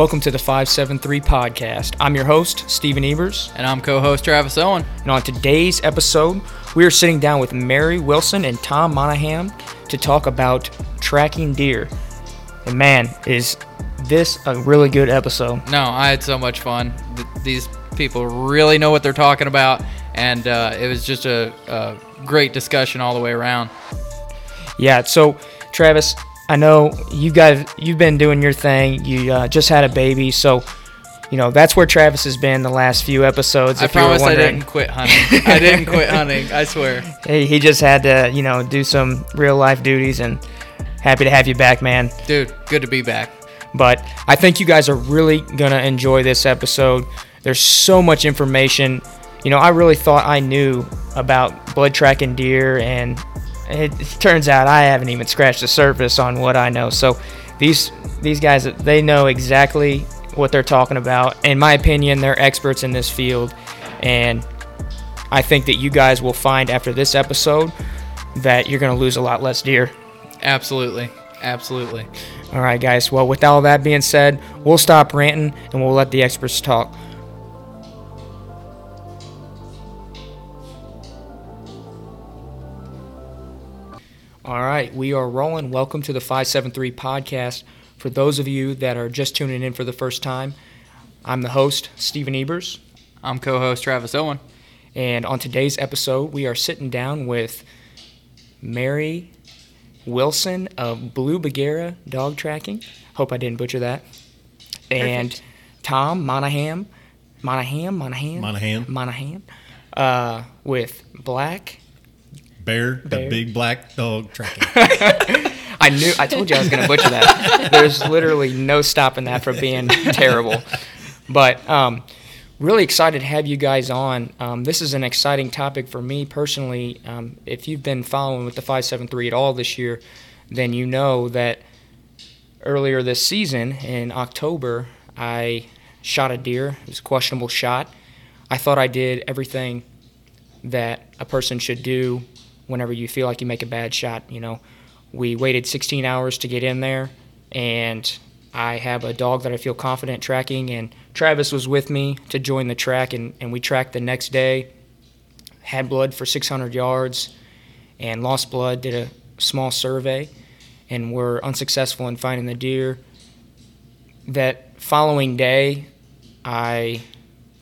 Welcome to the 573 podcast. I'm your host, Stephen Evers, And I'm co host Travis Owen. and on today's episode, we are sitting down with Mary Wilson and Tom Monahan to talk about tracking deer. And man, is this a really good episode? No, I had so much fun. Th- These people really know what they're talking about, and uh, it was just a, a great discussion all the way around. Yeah, so Travis, I know you guys you've been doing your thing. You uh, just had a baby, so you know that's where Travis has been the last few episodes. I if you were promise I didn't quit hunting. I didn't quit hunting. I swear. Hey, he just had to, you know, do some real life duties, and happy to have you back, man. Dude, good to be back. But I think you guys are really gonna enjoy this episode. There's so much information. You know, I really thought I knew about blood tracking deer, and it, it turns out I haven't even scratched the surface on what I know. So these these guys, they know exactly what they're talking about. In my opinion, they're experts in this field, and I think that you guys will find after this episode that you're gonna lose a lot less deer. Absolutely. Absolutely. All right, guys. Well, with all that being said, we'll stop ranting and we'll let the experts talk. All right, we are rolling. Welcome to the 573 podcast. For those of you that are just tuning in for the first time, I'm the host, Stephen Ebers. I'm co host Travis Owen. And on today's episode, we are sitting down with Mary Wilson of Blue Bagheera Dog Tracking. Hope I didn't butcher that. And Tom Monahan, Monahan, Monahan, Monahan. Monahan, uh, with Black. Bear, the big black dog tracking. I knew. I told you I was going to butcher that. There's literally no stopping that from being terrible. But um, really excited to have you guys on. Um, this is an exciting topic for me personally. Um, if you've been following with the 573 at all this year, then you know that earlier this season in October, I shot a deer. It was a questionable shot. I thought I did everything that a person should do whenever you feel like you make a bad shot. You know, we waited 16 hours to get in there, and I have a dog that I feel confident tracking. And Travis was with me to join the track, and, and we tracked the next day. Had blood for 600 yards, and lost blood. Did a small survey, and were unsuccessful in finding the deer. That following day, I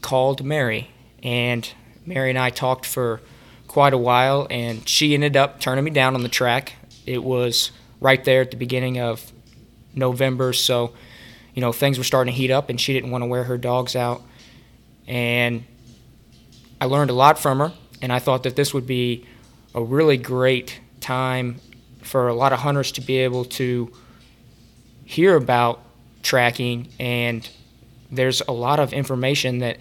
called Mary, and Mary and I talked for quite a while, and she ended up turning me down on the track. It was right there at the beginning of November, so you know things were starting to heat up, and she didn't want to wear her dogs out. And I learned a lot from her, and I thought that this would be a really great time for a lot of hunters to be able to hear about tracking and there's a lot of information that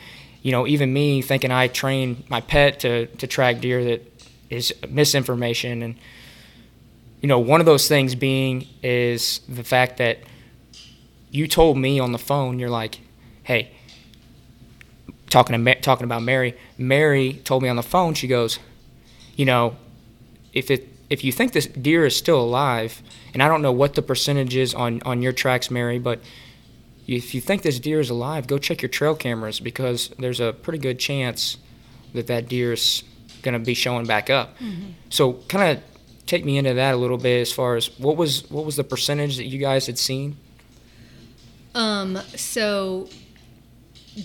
you know even me thinking i train my pet to, to track deer that is misinformation. And you know one of those things being is the fact that you told me on the phone you're like hey talking to Ma- talking about mary. Mary told me on the phone she goes you know if it if you think this deer is still alive, and I don't know what the percentage is on, on your tracks, Mary, but if you think this deer is alive, go check your trail cameras because there's a pretty good chance that that deer is going to be showing back up. So, kind of take me into that a little bit as far as what was what was the percentage that you guys had seen? Um, so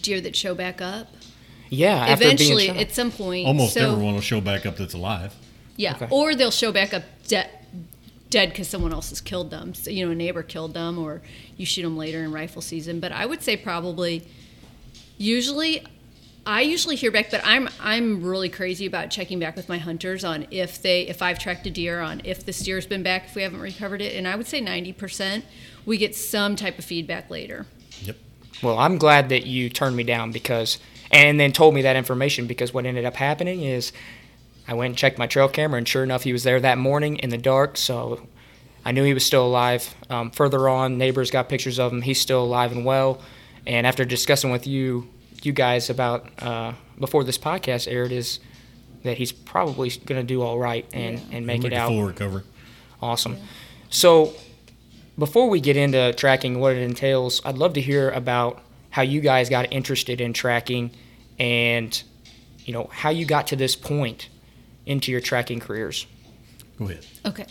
deer that show back up. Yeah, after Eventually, being shot. at some point, Almost so, everyone will show back up that's alive. Yeah, Okay. or they'll show back up de- dead because someone else has killed them. So you know, a neighbor killed them, or you shoot them later in rifle season. But I would say probably, usually, I usually hear back. But I'm I'm really crazy about checking back with my hunters on if they if I've tracked a deer on if the deer's been back if we haven't recovered it, and I would say ninety percent we get some type of feedback later. Yep. Well, I'm glad that you turned me down because, and then told me that information because what ended up happening is I went and checked my trail camera, and sure enough, he was there that morning in the dark. So I knew he was still alive. Um, further on, neighbors got pictures of him. He's still alive and well. And after discussing with you, you guys about uh, before this podcast aired, is that he's probably going to do all right and, and make it out. full recovery. Awesome. So, before we get into tracking, what it entails, I'd love to hear about how you guys got interested in tracking, and you know how you got to this point into your tracking careers. Go ahead. Okay.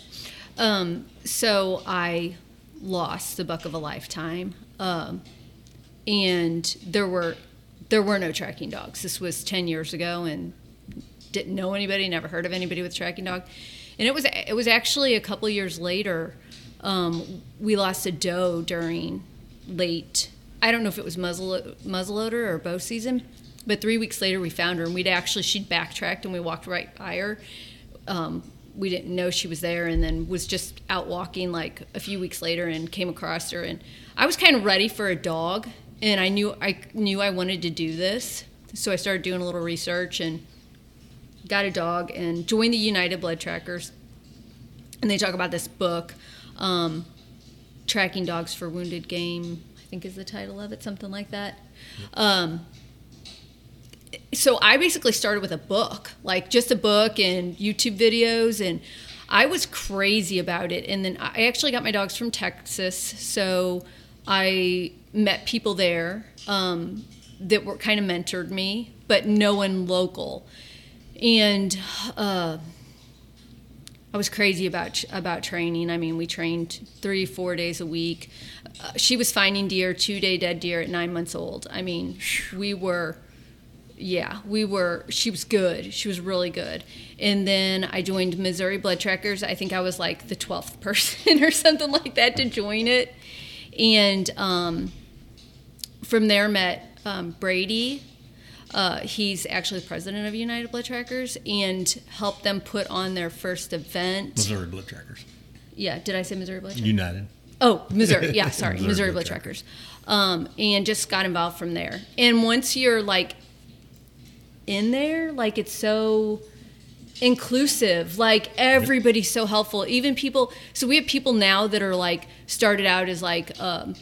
Um, so I lost the buck of a lifetime, um, and there were there were no tracking dogs. This was ten years ago, and didn't know anybody, never heard of anybody with a tracking dog. And it was it was actually a couple years later. Um, we lost a doe during late. I don't know if it was muzzle muzzleloader or bow season, but three weeks later we found her, and we'd actually she'd backtracked, and we walked right by her. Um, we didn't know she was there and then was just out walking like a few weeks later and came across her and I was kind of ready for a dog and I knew I knew I wanted to do this. So I started doing a little research and got a dog and joined the United Blood Trackers. And they talk about this book um, tracking dogs for wounded game I think is the title of it something like that. Um, so I basically started with a book, like just a book and YouTube videos, and I was crazy about it. And then I actually got my dogs from Texas, so I met people there um, that were kind of mentored me, but no one local. And uh, I was crazy about about training. I mean, we trained three, four days a week. Uh, she was finding deer, two day dead deer at nine months old. I mean, we were yeah, we were. She was good. She was really good. And then I joined Missouri Blood Trackers. I think I was like the twelfth person or something like that to join it. And um, from there, met um, Brady. Uh, he's actually the president of United Blood Trackers and helped them put on their first event. Missouri Blood Trackers. Yeah, did I say Missouri Blood Trackers? United. Oh, Missouri. Yeah, sorry, Missouri Missouri, Blood Blood Trackers. Um, and just got involved from there. And once you're like in there, like it's so inclusive. Like everybody's so helpful. Even people. So we have people now that are like started out as like um,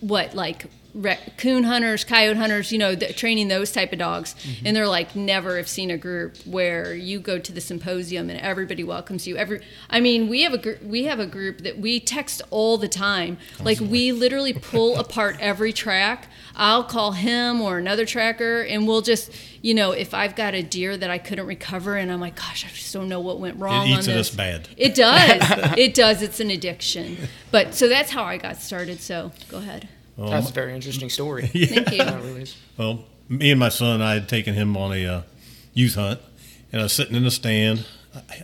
what like raccoon hunters, coyote hunters, you know, training those type of dogs, mm-hmm. and they're like never have seen a group where you go to the symposium and everybody welcomes you. Every, I mean, we have a gr- we have a group that we text all the time. Like we literally pull apart every track. I'll call him or another tracker, and we'll just, you know, if I've got a deer that I couldn't recover, and I'm like, gosh, I just don't know what went wrong. It eats on this. us bad. It does. it does. It's an addiction. But so that's how I got started. So go ahead. Well, That's a very interesting story. Thank you. Really. Well, me and my son, I had taken him on a uh, youth hunt, and I was sitting in the stand.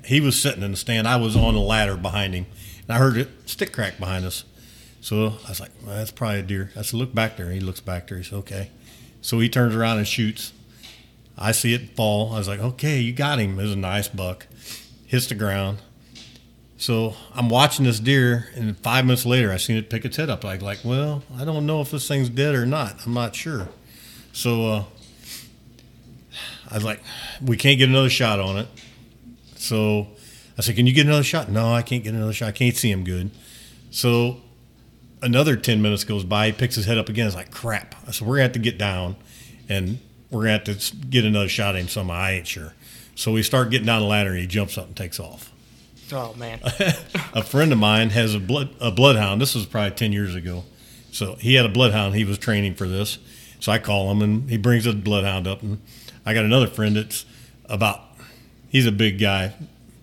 He was sitting in the stand. I was on a ladder behind him, and I heard it stick crack behind us. So I was like, well, "That's probably a deer." I said, "Look back there." He looks back there. He said, "Okay." So he turns around and shoots. I see it fall. I was like, "Okay, you got him." It was a nice buck. Hits the ground. So I'm watching this deer, and five minutes later, I seen it pick its head up. Like, like, well, I don't know if this thing's dead or not. I'm not sure. So uh, I was like, we can't get another shot on it. So I said, can you get another shot? No, I can't get another shot. I can't see him good. So another 10 minutes goes by. He picks his head up again. It's like, crap. I said, we're going to have to get down and we're going to have to get another shot at him somehow. I ain't sure. So we start getting down the ladder and he jumps up and takes off Oh man. a friend of mine has a blood a bloodhound. This was probably ten years ago. So he had a bloodhound. He was training for this. So I call him and he brings the bloodhound up. And I got another friend that's about. He's a big guy,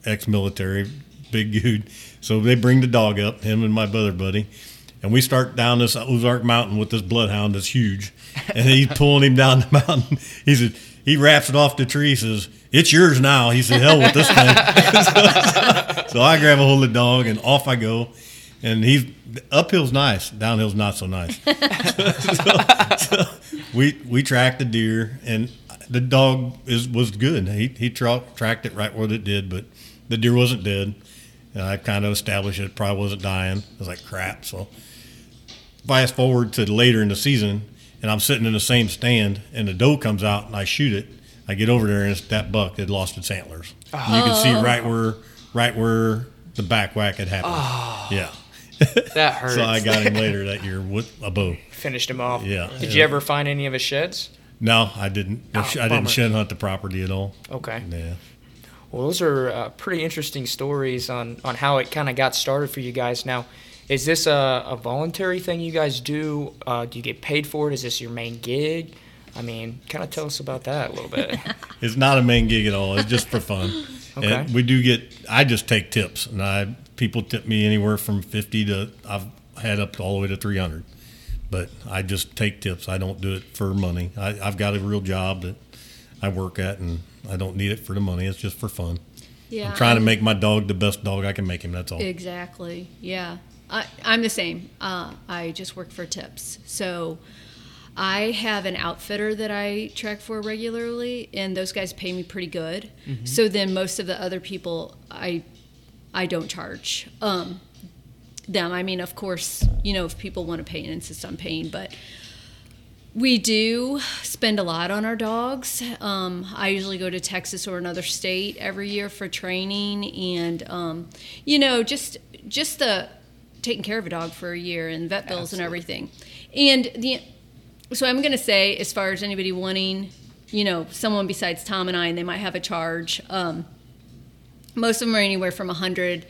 ex-military, big dude. So they bring the dog up, him and my other buddy, and we start down this Ozark Mountain with this bloodhound that's huge, and he's pulling him down the mountain. He said he wraps it off the tree. Says, "It's yours now." He said, "Hell with this thing." So I grab a hold of the dog and off I go. And he's uphill's nice, downhill's not so nice. so, so we we tracked the deer, and the dog is was good. He he tra- tracked it right where it did, but the deer wasn't dead. And I kind of established it probably wasn't dying. I was like crap. So fast forward to later in the season, and I'm sitting in the same stand, and the doe comes out, and I shoot it. I get over there, and it's that buck had lost its antlers. And You can see right where right where the back whack had happened. Yeah. That hurts. So I got him later that year with a bow. Finished him off. Yeah. Did Yeah. you ever find any of his sheds? No, I didn't. Oh, I bummer. didn't shed hunt the property at all. Okay. Yeah. Well, those are uh, pretty interesting stories on, on how it kind of got started for you guys. Now, is this a, a voluntary thing you guys do? Uh, do you get paid for it? Is this your main gig? I mean, kind of tell us about that a little bit. It's not a main gig at all. It's just for fun. Okay. And we do get. I just take tips, and I people tip me anywhere from fifty to I've had up to all the way to three hundred. But I just take tips. I don't do it for money. I, I've got a real job that I work at, and I don't need it for the money. It's just for fun. Yeah, I'm trying to make my dog the best dog I can make him. That's all. Exactly. Yeah. I, I'm the same. Uh, I just work for tips. So I have an outfitter that I track for regularly, and those guys pay me pretty good. So then most of the other people, I, I don't charge um, them. I mean, of course, you know, if people want to pay and insist on paying, but we do spend a lot on our dogs. Um, I usually go to Texas or another state every year for training, and um, you know, just just the taking care of a dog for a year and vet bills and everything. And the so I'm going to say, as far as anybody wanting, you know, someone besides Tom and I, and they might have a charge. Um, most of them are anywhere from hundred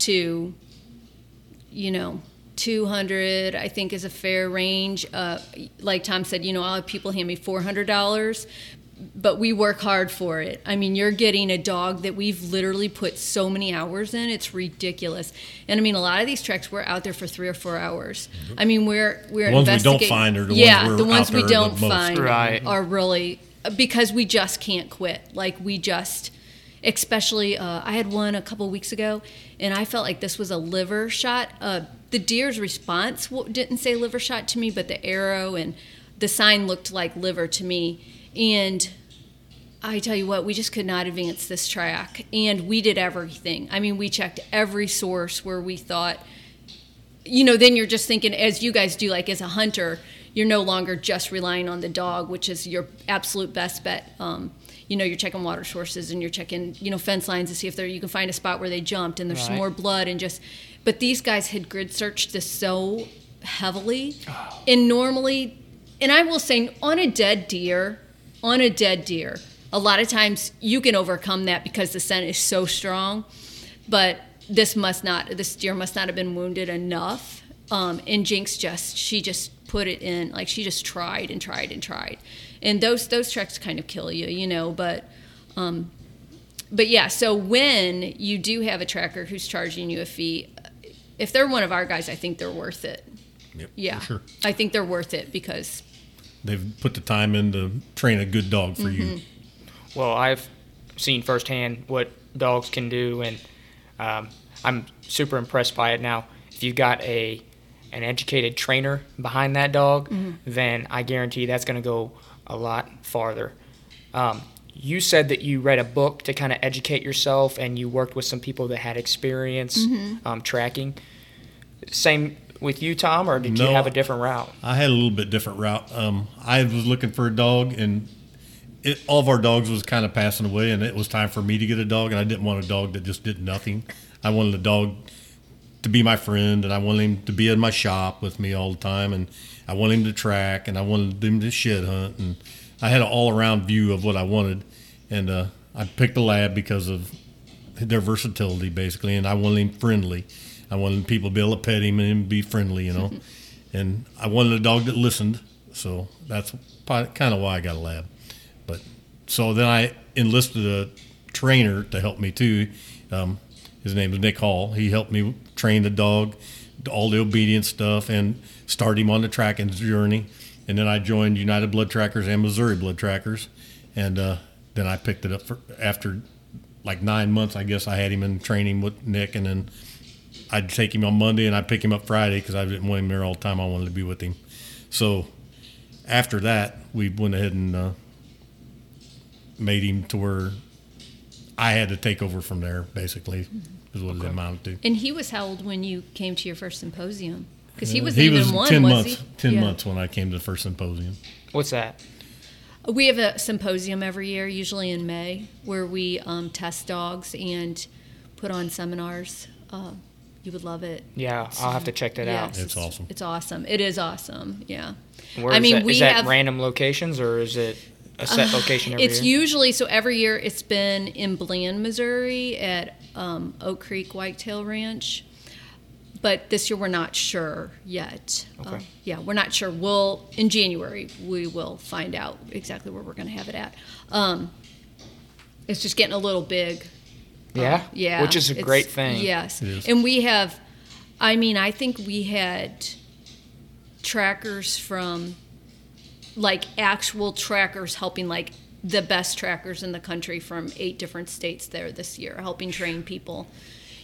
to, you know, 200 i think is a fair range uh, like tom said you know i'll have people hand me $400 but we work hard for it. I mean you're getting a dog that we've literally put so many hours in it's ridiculous. And i mean a lot of these treks we're out there for three or four hours. I mean we're we're The ones we don't investigating- find are the ones yeah we're the ones out we don't find Right. are really because we just can't quit. Like we just especially uh, i had one a couple weeks ago and i felt like this was a liver shot. Uh, the deer's response didn't say liver shot to me but the arrow and the sign looked like liver to me and I tell you what, we just could not advance this track. And we did everything. I mean, we checked every source where we thought, you know, then you're just thinking, as you guys do, like as a hunter, you're no longer just relying on the dog, which is your absolute best bet. Um, you know, you're checking water sources and you're checking, you know, fence lines to see if there you can find a spot where they jumped and there's some Right. more blood and just. But these guys had grid searched this so heavily, and normally, and I will say, on a dead deer, on a dead deer, a lot of times you can overcome that because the scent is so strong. But this must not, this deer must not have been wounded enough. Um, and Jinx just, she just put it in, like she just tried and tried and tried. And those those treks kind of kill you, you know. But um, but yeah, so when you do have a tracker who's charging you a fee, if they're one of our guys, I think they're worth it. Yep, Yeah, sure. I think they're worth it because They've put the time in to train a good dog for you. Well, I've seen firsthand what dogs can do, and um, I'm super impressed by it. Now, if you've got a an educated trainer behind that dog, then I guarantee that's going to go a lot farther. Um, you said that you read a book to kind of educate yourself, and you worked with some people that had experience um, tracking. Same with you, Tom, or did you have a different route? I had a little bit different route. Um, I was looking for a dog, and it, all of our dogs was kind of passing away, and it was time for me to get a dog. And I didn't want a dog that just did nothing. I wanted a dog to be my friend, and I wanted him to be in my shop with me all the time, and I wanted him to track, and I wanted him to shed hunt, and I had an all around view of what I wanted, and uh, I picked a lab because of their versatility, basically, and I wanted him friendly. I wanted people to be able to pet him and be friendly, you know. and I wanted a dog that listened, so that's kind of why I got a lab. But so then I enlisted a trainer to help me too. Um, his name is Nick Hall. He helped me train the dog, all the obedience stuff, and start him on the tracking journey. And then I joined United Blood Trackers and Missouri Blood Trackers, and uh, then I picked it up for after like nine months. I guess I had him in training with Nick, and then I'd take him on Monday and I'd pick him up Friday because I didn't want him there all the time. I wanted to be with him. So after that, we went ahead and uh, made him to where I had to take over from there. Basically, is what it amounted to. And he was how old when you came to your first symposium? Because he Uh, was he even was one, ten was months. he? Ten Yeah. months when I came to the first symposium. What's that? We have a symposium every year, usually in May, where we um, test dogs and put on seminars. Uh, you would love it. Yeah, I'll have to check that out. Yes, It's awesome. It's awesome. It is awesome. Yeah. Where I is mean, that? we Is that have- random locations or is it? a set location every Uh, It's year? usually so every year it's been in Bland, Missouri at um, Oak Creek Whitetail Ranch. But this year we're not sure yet. Okay. Uh, yeah, we're not sure. We'll in January we will find out exactly where we're going to have it at. Um, it's just getting a little big. Yeah, oh, Yeah, which is a great thing. Yes, and we have. I mean, I think we had trackers from, like actual trackers helping like the best trackers in the country from eight different states there this year, helping train people.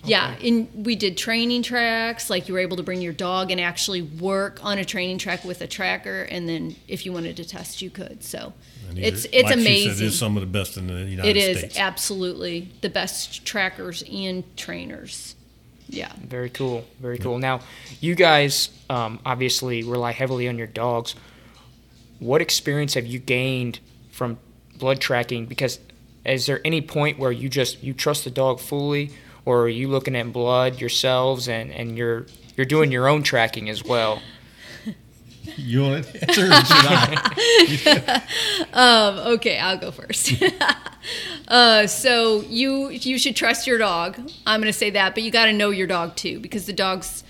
Yeah, and we did training tracks. Like you were able to bring your dog and actually work on a training track with a tracker, and then if you wanted to test, you could. So And it's are- it's like she amazing. said, it's some of the best in the United It is States. absolutely the best trackers and trainers. Yeah. Very cool. Very cool. Now, you guys um, obviously rely heavily on your dogs. What experience have you gained from blood tracking? Because is there any point where you just you trust the dog fully, or are you looking at blood yourselves and, and you're you're doing your own tracking as well? You want to answer or should I? Um, okay, I'll go first. uh, so you you should trust your dog. I'm going to say that, but you got to know your dog too because the dog's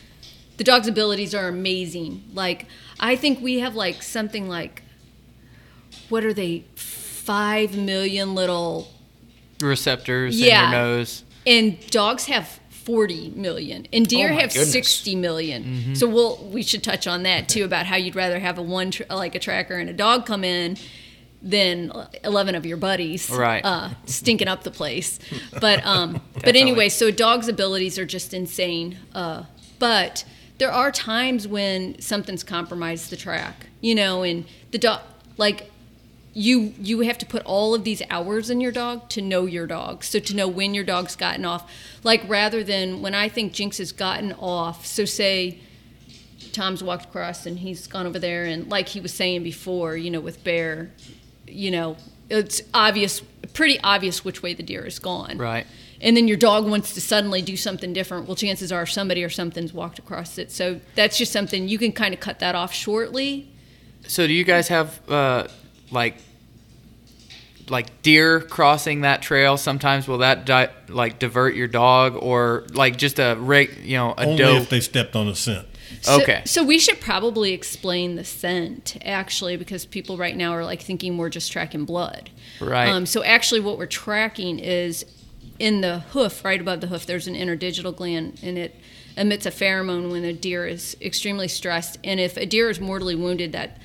the dog's abilities are amazing. Like I think we have like something like what are they? Five million little Receptors Yeah. in your nose. And dogs have 40 million and deer Oh have goodness. 60 million. so we'll we should touch on that too about how you'd rather have a one tra- like a tracker and a dog come in than 11 of your buddies Right. uh, stinking up the place but um but anyway so dogs abilities are just insane uh but there are times when something's compromised the track you know and the dog like you you have to put all of these hours in your dog to know your dog. So to know when your dog's gotten off. Like rather than when i think jinx has gotten off so say tom's walked across and he's gone over there and like he was saying before you know with bear you know it's obvious pretty obvious which way the deer is gone. Right. and then your dog wants to suddenly do something different. Well chances are somebody or something's walked across it. So that's just something you can kind of cut that off shortly. So do you guys have uh, like like deer crossing that trail? Sometimes will that di- like divert your dog or like just a rig, you know, a Only doe? if they stepped on a scent. So, Okay. So we should probably explain the scent actually, because people right now are like thinking we're just tracking blood. Right. Um, so actually, what we're tracking is in the hoof, right above the hoof. There's an interdigital gland, and it emits a pheromone when a deer is extremely stressed. And if a deer is mortally wounded, that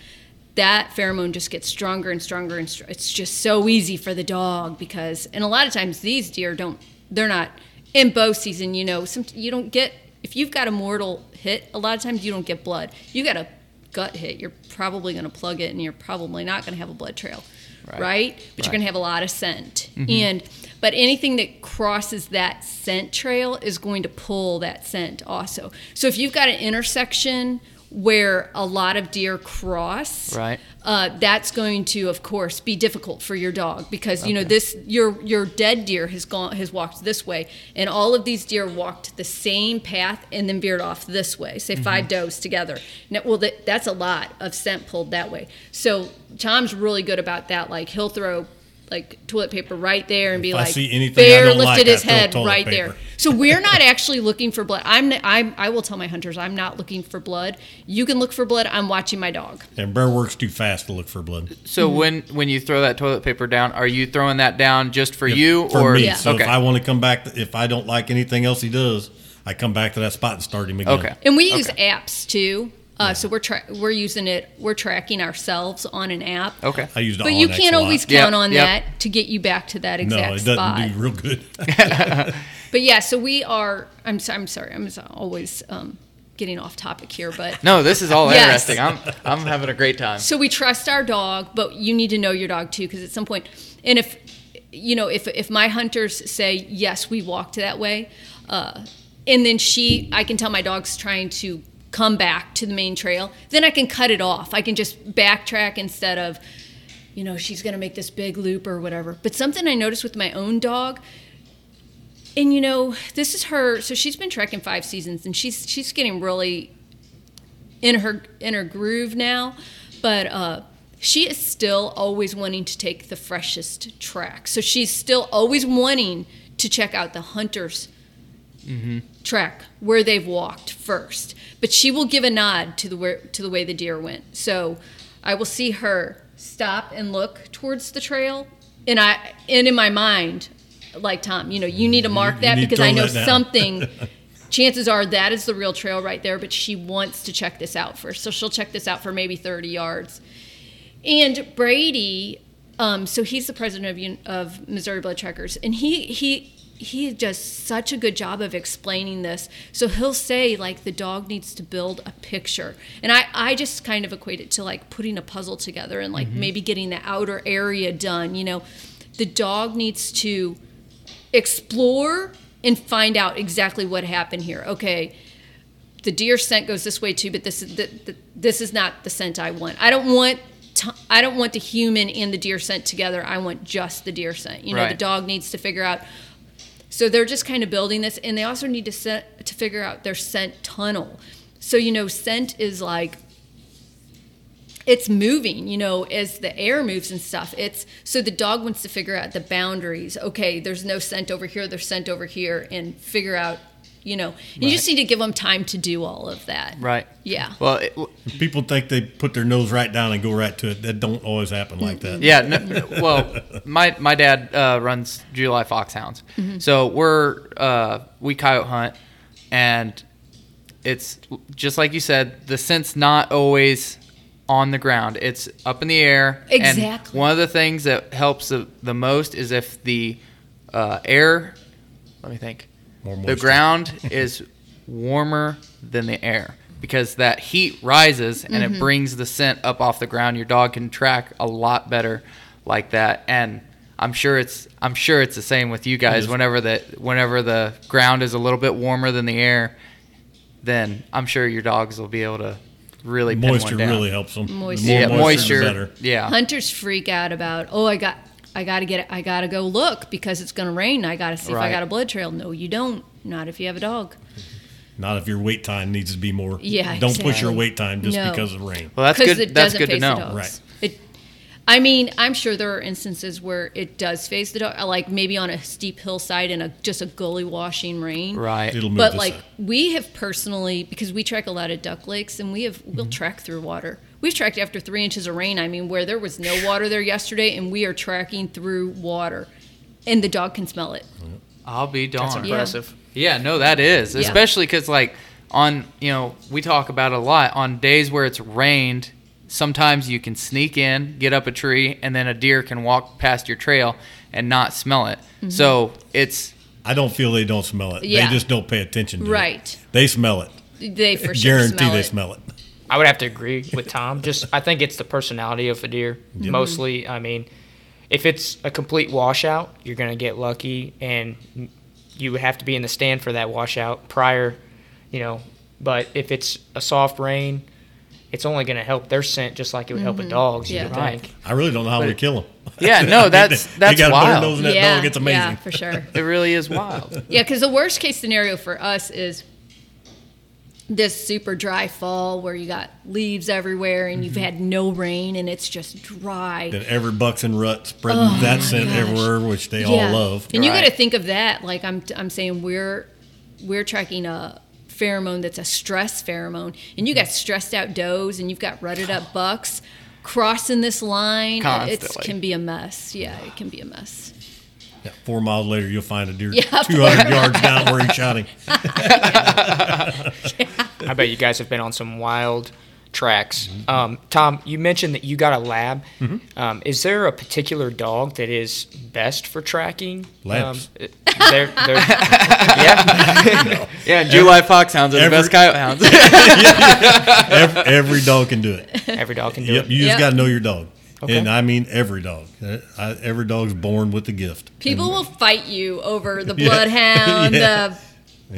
that pheromone just gets stronger and stronger, and str- it's just so easy for the dog because, and a lot of times these deer don't, they're not in bow season. You know, some you don't get if you've got a mortal hit. A lot of times you don't get blood. You got a gut hit. You're probably going to plug it, and you're probably not going to have a blood trail, right? Right. But you're going to have a lot of scent, mm-hmm. and but anything that crosses that scent trail is going to pull that scent also. So if you've got an intersection where a lot of deer cross, Right. uh, that's going to, of course, be difficult for your dog because you know this your your dead deer has gone has walked this way, and all of these deer walked the same path and then veered off this way. Say Mm-hmm. five does together. Now, well, that, that's a lot of scent pulled that way. So Tom's really good about that. Like he'll throw like toilet paper right there and be If I like, see anything I bear don't lifted like, his I head right paper. there. So we're not actually looking for blood. I'm, I'm I will tell my hunters I'm not looking for blood. You can look for blood. I'm watching my dog. And bear works too fast to look for blood. So Mm-hmm. when when you throw that toilet paper down, are you throwing that down just for you for or me. Yeah. So okay? if I want to come back, if I don't like anything else he does, I come back to that spot and start him again. okay. And we use Okay. apps too. Uh, So we're tra- we're using it. We're tracking ourselves on an app. Okay. I use the But you can't a lot. always Yep, count on yep. that to get you back to that exact No, it doesn't spot. do real good. But yeah, so we are. I'm so, I'm sorry. I'm always um, getting off topic here, but No, this is all Yes. interesting. I'm I'm having a great time. So we trust our dog, but you need to know your dog too, because at some point, and if you know, if if my hunters say yes, we walked that way, uh, and then she, I can tell my dog's trying to come back to the main trail, then I can cut it off. I can just backtrack instead of, you know, she's gonna make this big loop or whatever. But something I noticed with my own dog. And you know, this is her. So she's been trekking five seasons, and she's she's getting really in her in her groove now but uh she is still always wanting to take the freshest track. So she's still always wanting to check out the hunters track where they've walked first. But she will give a nod to the where, to the way the deer went. So I will see her stop and look towards the trail, and I and in my mind, like Tom, you know, you need to mark you that because I know something. Chances are that is the real trail right there, but she wants to check this out first. So she'll check this out for maybe 30 yards. And Brady, um, so he's the president of of Missouri Blood Trackers, and he he he does such a good job of explaining this. So he'll say like the dog needs to build a picture, and I I just kind of equate it to like putting a puzzle together and like mm-hmm. maybe getting the outer area done. You know, the dog needs to explore and find out exactly what happened here. Okay, the deer scent goes this way too, but this is the, the, this is not the scent I want. I don't want t- I don't want the human and the deer scent together. I want just the deer scent. You know, the dog needs to figure out. So they're just kind of building this, and they also need to set, to figure out their scent tunnel. So you know, scent is like it's moving you know as the air moves and stuff it's so the dog wants to figure out the boundaries okay there's no scent over here there's scent over here and figure out you know you just need to give them time to do all of that Right. yeah Well, it, People think they put their nose right down and go right to it. That don't always happen like that. Yeah, no, well, my my dad uh, runs July Foxhounds, so we're uh, we coyote hunt, and it's just like you said, the scent's not always on the ground; it's up in the air. And Exactly. one of the things that helps the, the most is if the uh, air. Let me think. More The ground is warmer than the air because that heat rises and Mm-hmm. it brings the scent up off the ground. Your dog can track a lot better like that, and I'm sure it's I'm sure it's the same with you guys. Whenever the whenever the ground is a little bit warmer than the air, then I'm sure your dogs will be able to really pin Moisture one down. really helps them. Moisture. The more yeah, moisture, moisture. the better. Yeah, hunters freak out about oh i got i gotta get i gotta go look because it's gonna rain i gotta see if i got a blood trail no you don't not if you have a dog Not if your wait time needs to be more. Yeah, Don't push your wait time just No. because of rain. well that's good. it That's good to know. Right. It, I mean, I'm sure there are instances where it does face the dog, like maybe on a steep hillside in a just a gully washing rain. Right. It'll move But like side. we have personally, because we track a lot of duck lakes, and we have we'll mm-hmm. track through water. We've tracked after three inches of rain. I mean, where there was no water there yesterday, and we are tracking through water, and the dog can smell it. I'll be darned. That's darned. impressive. Yeah, no, that is Yeah. especially because like on you know we talk about a lot on days where it's rained. Sometimes you can sneak in, get up a tree, and then a deer can walk past your trail and not smell it. Mm-hmm. So it's I don't feel they don't smell it. Yeah. They just don't pay attention to it. Right. They smell it. They for sure Guarantee smell they it. smell it. I would have to agree with Tom. Just I think it's the personality of a deer. Mostly, I mean, if it's a complete washout, you're gonna get lucky, and you would have to be in the stand for that washout prior, you know. But if it's a soft rain, it's only gonna help their scent just like it would help a mm-hmm. dog's. Yeah. would Right. think. I really don't know how But we kill them. Yeah, no, that's- that's they got wild. nose than that yeah, dog. It's amazing. yeah, for sure. it really is wild. Yeah, because the worst case scenario for us is this super dry fall where you got leaves everywhere and Mm-hmm. you've had no rain and it's just dry. Then every bucks and rut spreading Oh, that scent gosh. everywhere, which they Yeah. all love. And you got to think of that. Like I'm, I'm saying we're we're tracking a pheromone that's a stress pheromone, and you got stressed out does and you've got rutted up bucks crossing this line. It can be a mess. Yeah, it can be a mess. Yeah, four miles later, you'll find a deer Yeah, 200 yards down where he's shot him. I bet you guys have been on some wild tracks. Um, Tom, you mentioned that you got a lab. Um, is there a particular dog that is best for tracking? Labs. Um, uh, they're, they're, yeah. Yeah, July foxhounds are the every- best coyote hounds. Every, every dog can do it. Every dog can do Yep, it. you just Yep. got to know your dog. Okay. And I mean every dog. Uh, I, every dog's born with the gift. People will fight you over the bloodhound, Yeah. the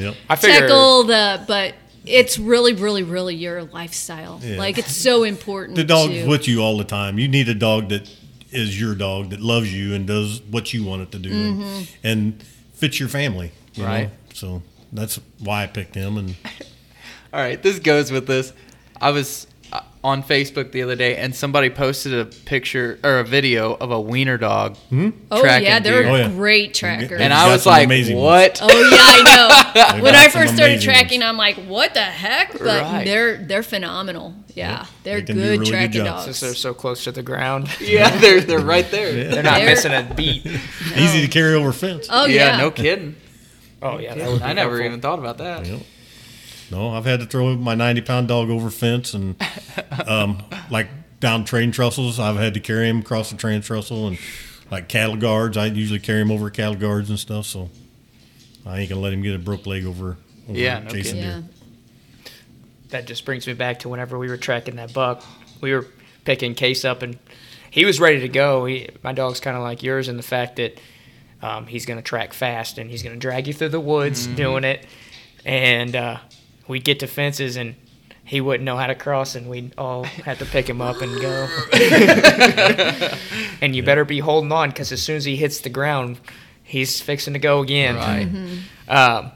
Yep. I figure tickle, the but it's really, really, really your lifestyle. Yeah. Like it's so important. The dog's to, with you all the time. You need a dog that is your dog that loves you and does what you want it to do and, Mm-hmm. and fits your family. you know? Right. So that's why I picked him. And All right, this goes with this. I was on Facebook the other day, and somebody posted a picture or a video of a wiener dog. Hmm? Oh tracking yeah, they're deer. Oh, yeah. great trackers. And I was like, amazing "What?" Oh yeah, I know. When I first started tracking, ones. I'm like, what the heck? But Right. they're they're phenomenal. Yeah, Yep. they're They good really good tracking. Since dogs. they're so close to the ground, Yeah, they're they're right there. they're not They're- missing a beat. Easy to carry over fence. Oh yeah, yeah, no kidding. Oh yeah, that would be I never helpful. even thought about that. Yep. No, I've had to throw my 90 pound dog over fence and um, like down train trestles. I've had to carry him across the train trestle and like cattle guards. I usually carry him over cattle guards and stuff. So I ain't gonna let him get a broke leg over, over Yeah, no chasing yeah. deer. that just brings me back to whenever we were tracking that buck. We were picking Case up, and he was ready to go. He, my dog's kind of like yours in the fact that um, he's going to track fast and he's going to drag you through the woods doing it. And uh, we'd get to fences, and he wouldn't know how to cross, and we'd all have to pick him up and go. and you better be holding on because as soon as he hits the ground, he's fixing to go again. Right. Um,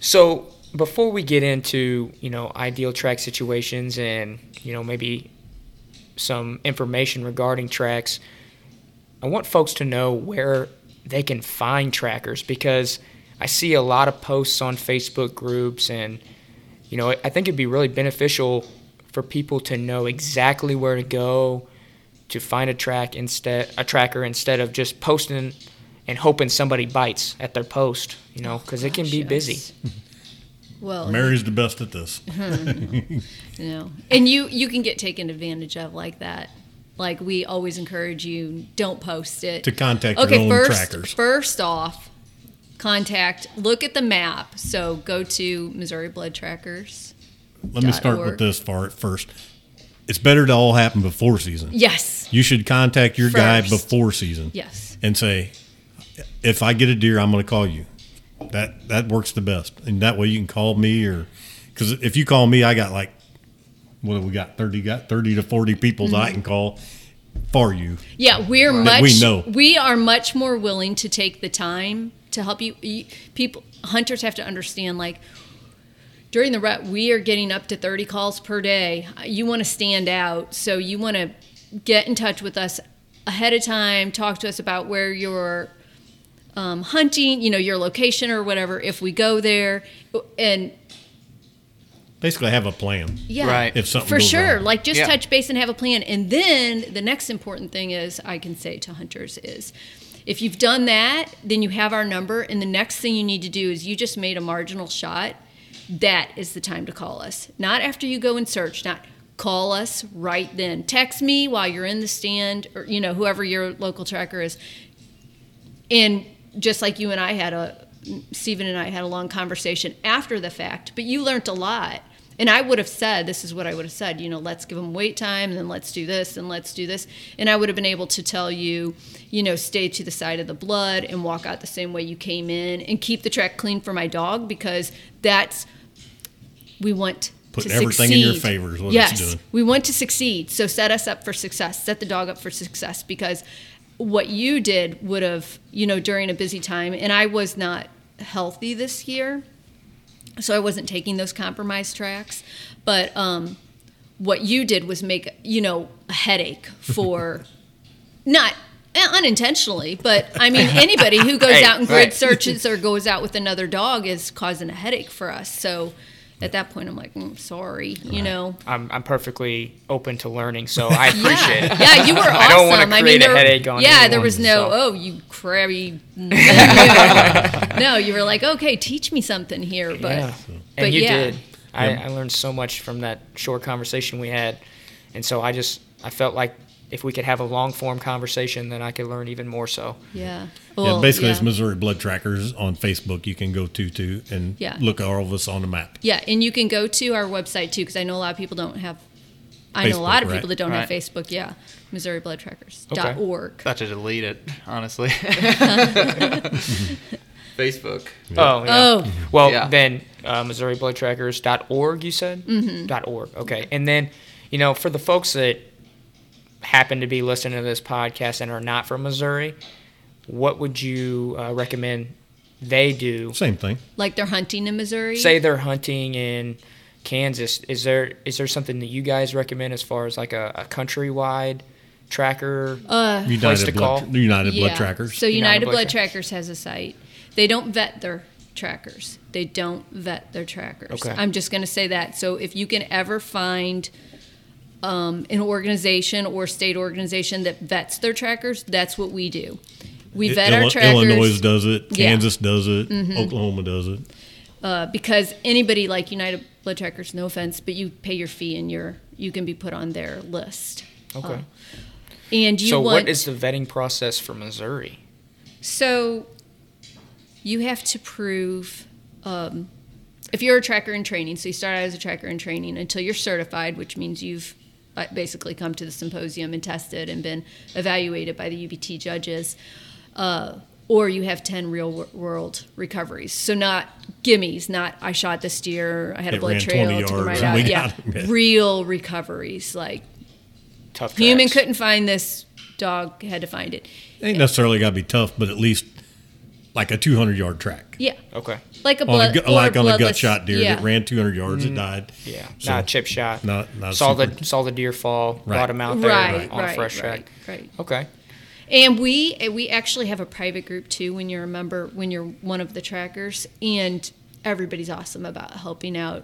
so before we get into you know ideal track situations and you know maybe some information regarding tracks, I want folks to know where they can find trackers because I see a lot of posts on Facebook groups and you know I think it'd be really beneficial for people to know exactly where to go to find a track instead a tracker instead of just posting and hoping somebody bites at their post, you know, oh, because it can be yes. busy. Well, Mary's the best at this. Uh-huh. you know, and you you can get taken advantage of like that. Like we always encourage you, don't post it. To contact okay, your own first, trackers. first off, contact. Look at the map. So go to Missouri Blood Trackers. Let me start with this part first. It's better to all happen before season. Yes, You should contact your guy before season. yes, and say, if I get a deer, I'm going to call you. That that works the best, and that way you can call me or because if you call me, I got like what have we got thirty got thirty to forty people that I mm-hmm. can call for you. yeah. We're That much. we know. we are much more willing to take the time to help you. you people, hunters have to understand like. During the rut, we are getting up to 30 calls per day. You want to stand out, so you want to get in touch with us ahead of time. Talk to us about where you're um, hunting, you know, your location or whatever. If we go there, and Basically, have a plan. yeah, Right. If something for goes sure. wrong. Like just Yeah. touch base and have a plan. And then the next important thing is I can say to hunters is if you've done that, then you have our number. And the next thing you need to do is you just made a marginal shot. That is the time to call us. Not after you go and search, not call us right then. Text me while you're in the stand or you know, whoever your local tracker is. And just like you and I had a Stephen and I had a long conversation after the fact, but you learned a lot. And I would have said, this is what I would have said, you know, let's give them wait time and then let's do this and let's do this. And I would have been able to tell you, you know, stay to the side of the blood and walk out the same way you came in and keep the track clean for my dog because that's, we want Putting everything in your succeed. favor is what it's yes, doing. we want to succeed. So set us up for success. Set the dog up for success because what you did would have, you know, during a busy time, and I was not healthy this year, so I wasn't taking those compromise tracks. But um, what you did was make, you know, a headache for not eh, unintentionally, but I mean, anybody who goes Hey, out and grid right. searches or goes out with another dog is causing a headache for us. So at that point, I'm like, mm, sorry, you know. I'm, I'm perfectly open to learning, so I appreciate yeah. it. Yeah, you were awesome. I don't wanna mean, create a headache on Yeah, there was no, so. oh, you crabby. no, you were like, okay, teach me something here. But, yeah. but and you yeah. did. I, I learned so much from that short conversation we had, and so I just I felt like if we could have a long form conversation, then I could learn even more. So yeah. yeah, basically, yeah. it's Missouri Blood Trackers on Facebook. You can go to to and Yeah. look at all of us on the map. Yeah, and you can go to our website too, because I know a lot of people don't have. I know a lot of right. people that don't have Facebook. Yeah, MissouriBloodTrackers.org. Okay. org. Thought to delete it, honestly. Facebook. oh yeah. Oh, Well, Yeah. then uh, MissouriBloodTrackers.org, you said? Mm-hmm. Dot .org. Okay. And then, you know, for the folks that happen to be listening to this podcast and are not from Missouri, what would you uh, recommend they do? Same thing. like they're hunting in Missouri. Say they're hunting in, Kansas, is there is there something that you guys recommend as far as like a, a countrywide tracker? Uh, place United to blood, call? United blood trackers. So United United, Blood Blood, Tra- Trackers has a site. They don't vet their trackers. They don't vet their trackers. Okay. I'm just going to say that. So if you can ever find um, an organization or state organization that vets their trackers, that's what we do. We vet our Illi- trackers. Illinois does it. Yeah. Mm-hmm. Kansas does it. Oklahoma does it. uh, because anybody like United Blood Trackers, no offense, but you pay your fee and you're you can be put on their list. Okay. And you so want what is the vetting process for Missouri? So you have to prove um, if you're a tracker in training. So you start out as a tracker in training until you're certified, which means you've uh, basically come to the symposium and tested and been evaluated by the UBT judges. Uh, or you have 10 real wor- world recoveries. So not gimmies, not I shot this deer, I had a blood trail, 20 took him right out. Yeah, yeah. real recoveries. Like Tough human tracks. couldn't find this, dog had to find it. Ain't necessarily got to be tough, but at least like a 200 yard track. Yeah, Okay. like a On a, blood, gu- like on a gut bloodless- shot deer yeah. that ran 200 yards, it died. Yeah. So, not a chip shot. Not, not saw super, the saw the deer fall, Right. brought him out there right, on right, a fresh right, track. right. Okay. And we we actually have a private group too. When you're a member, when you're one of the trackers, and everybody's awesome about helping out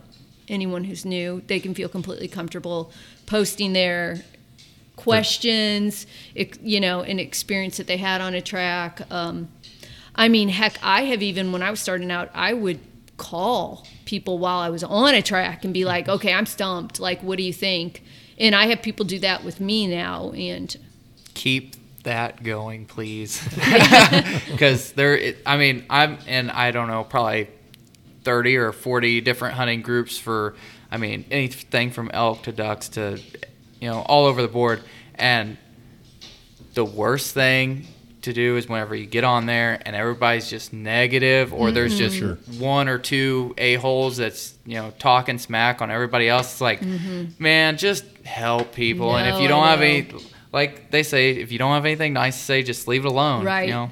anyone who's new. They can feel completely comfortable posting their questions, you know, an experience that they had on a track. Um, I mean, heck, I have even when I was starting out, I would call people while I was on a track and be like, "Okay, I'm stumped. Like, what do you think?" And I have people do that with me now, and keep that going, please. Because there, I mean, I'm and I don't know, probably thirty or forty different hunting groups for, I mean, anything from elk to ducks to, you know, all over the board. And the worst thing to do is whenever you get on there and everybody's just negative, or there's mm-hmm. just Sure. one or two a holes that's you know talking smack on everybody else. It's like, mm-hmm. man, just help people. and if you don't have any like they say, if you don't have anything nice to say, just leave it alone. Right. You know.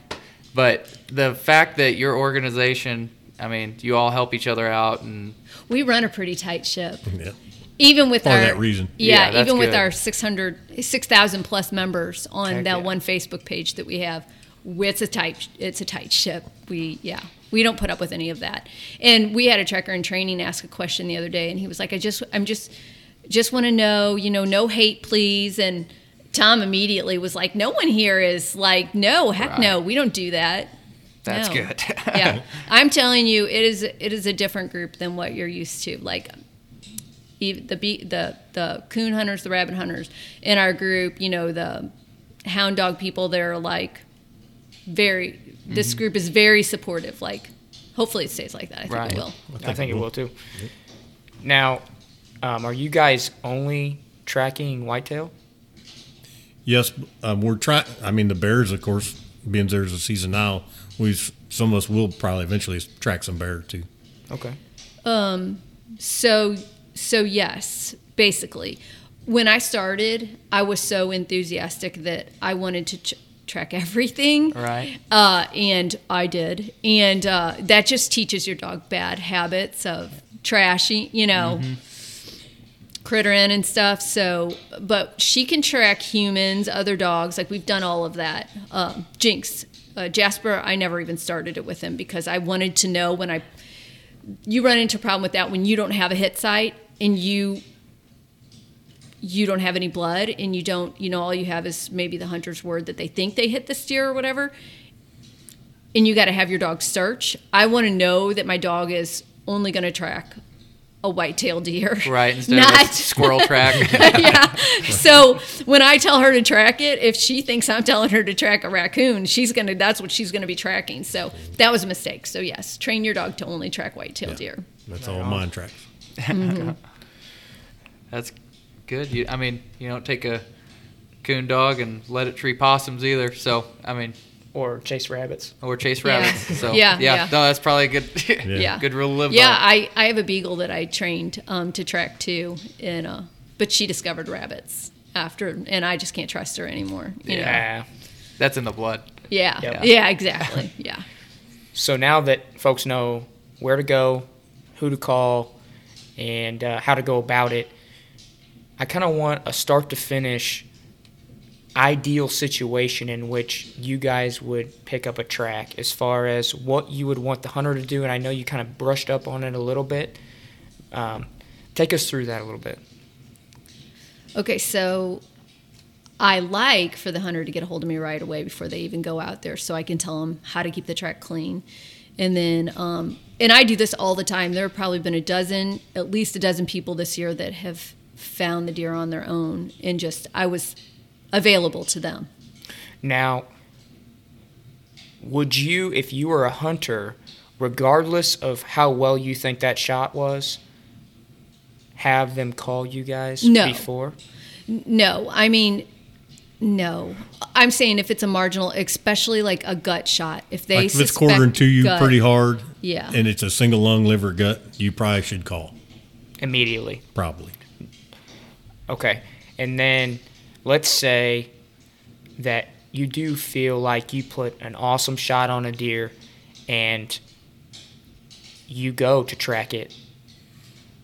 But the fact that your organization, I mean, you all help each other out, and we run a pretty tight ship. Yeah. Even with For our that reason. yeah, Yeah, that's even with good. our 600 6000 plus members on Heck that yeah. one facebook page that we have it's a tight it's a tight ship we yeah we don't put up with any of that and we had a tracker in training ask a question the other day and he was like i just i'm just just want to know you know no hate please and tom immediately was like no one here is like no heck no we don't do that that's No. good. yeah i'm telling you it is it is a different group than what you're used to like ev- the bee, the the coon hunters the rabbit hunters in our group you know the hound dog people they're like very this Mm-hmm. group is very supportive like hopefully it stays like that i think Right. it will I think it will too. Now, um, are you guys only tracking whitetail? Yes, um, we're trying. I mean, the bears, of course, being there's a season now, we some of us will probably eventually track some bear too. Okay. Um. So, so yes, basically, when I started, I was so enthusiastic that I wanted to ch- track everything. Right. Uh, and I did, and uh, that just teaches your dog bad habits of trashing, you know, crittering and stuff. So, but she can track humans, other dogs. Like we've done all of that. Um, Jinx, uh, Jasper, I never even started it with him because I wanted to know when I you run into a problem with that when you don't have a hit site and you you don't have any blood and you don't you know all you have is maybe the hunter's word that they think they hit the steer or whatever and you got to have your dog search i want to know that my dog is only going to track a white-tailed deer right. Instead of Not- a squirrel track. yeah. So when I tell her to track it, if she thinks I'm telling her to track a raccoon, she's gonna. That's what she's gonna be tracking. So that was a mistake. So yes, train your dog to only track white-tailed deer. That's all mine tracks. That's good. You, I mean, you don't take a coon dog and let it tree possums either. So, I mean, Or chase rabbits? or chase Yeah. rabbits. So, Yeah, yeah, yeah. no, that's probably a good, Yeah. good rule to live Yeah, by. I, I have a beagle that I trained um, to track too, and uh, but she discovered rabbits after, and I just can't trust her anymore. You know? Yeah. That's in the blood. Yeah. Yep. Yeah. Exactly. Yeah. So now that folks know where to go, who to call, and uh, how to go about it. I kind of want a start to finish ideal situation in which you guys would pick up a track as far as what you would want the hunter to do. And I know you kind of brushed up on it a little bit. Um, take us through that a little bit. Okay, so I like for the hunter to get a hold of me right away before they even go out there, so I can tell them how to keep the track clean. And then, um, and I do this all the time. There have probably been a dozen, at least a dozen people this year that have found the deer on their own, and just I was available to them. Now, would you, if you were a hunter, regardless of how well you think that shot was, have them call you guys No. before? No, I mean, no. I'm saying if it's a marginal, especially like a gut shot, if they Like if it's quartering to you gut- pretty hard, Yeah. and it's a single lung liver gut, you probably should call. Immediately. Probably. Okay. And then let's say that you do feel like you put an awesome shot on a deer and you go to track it.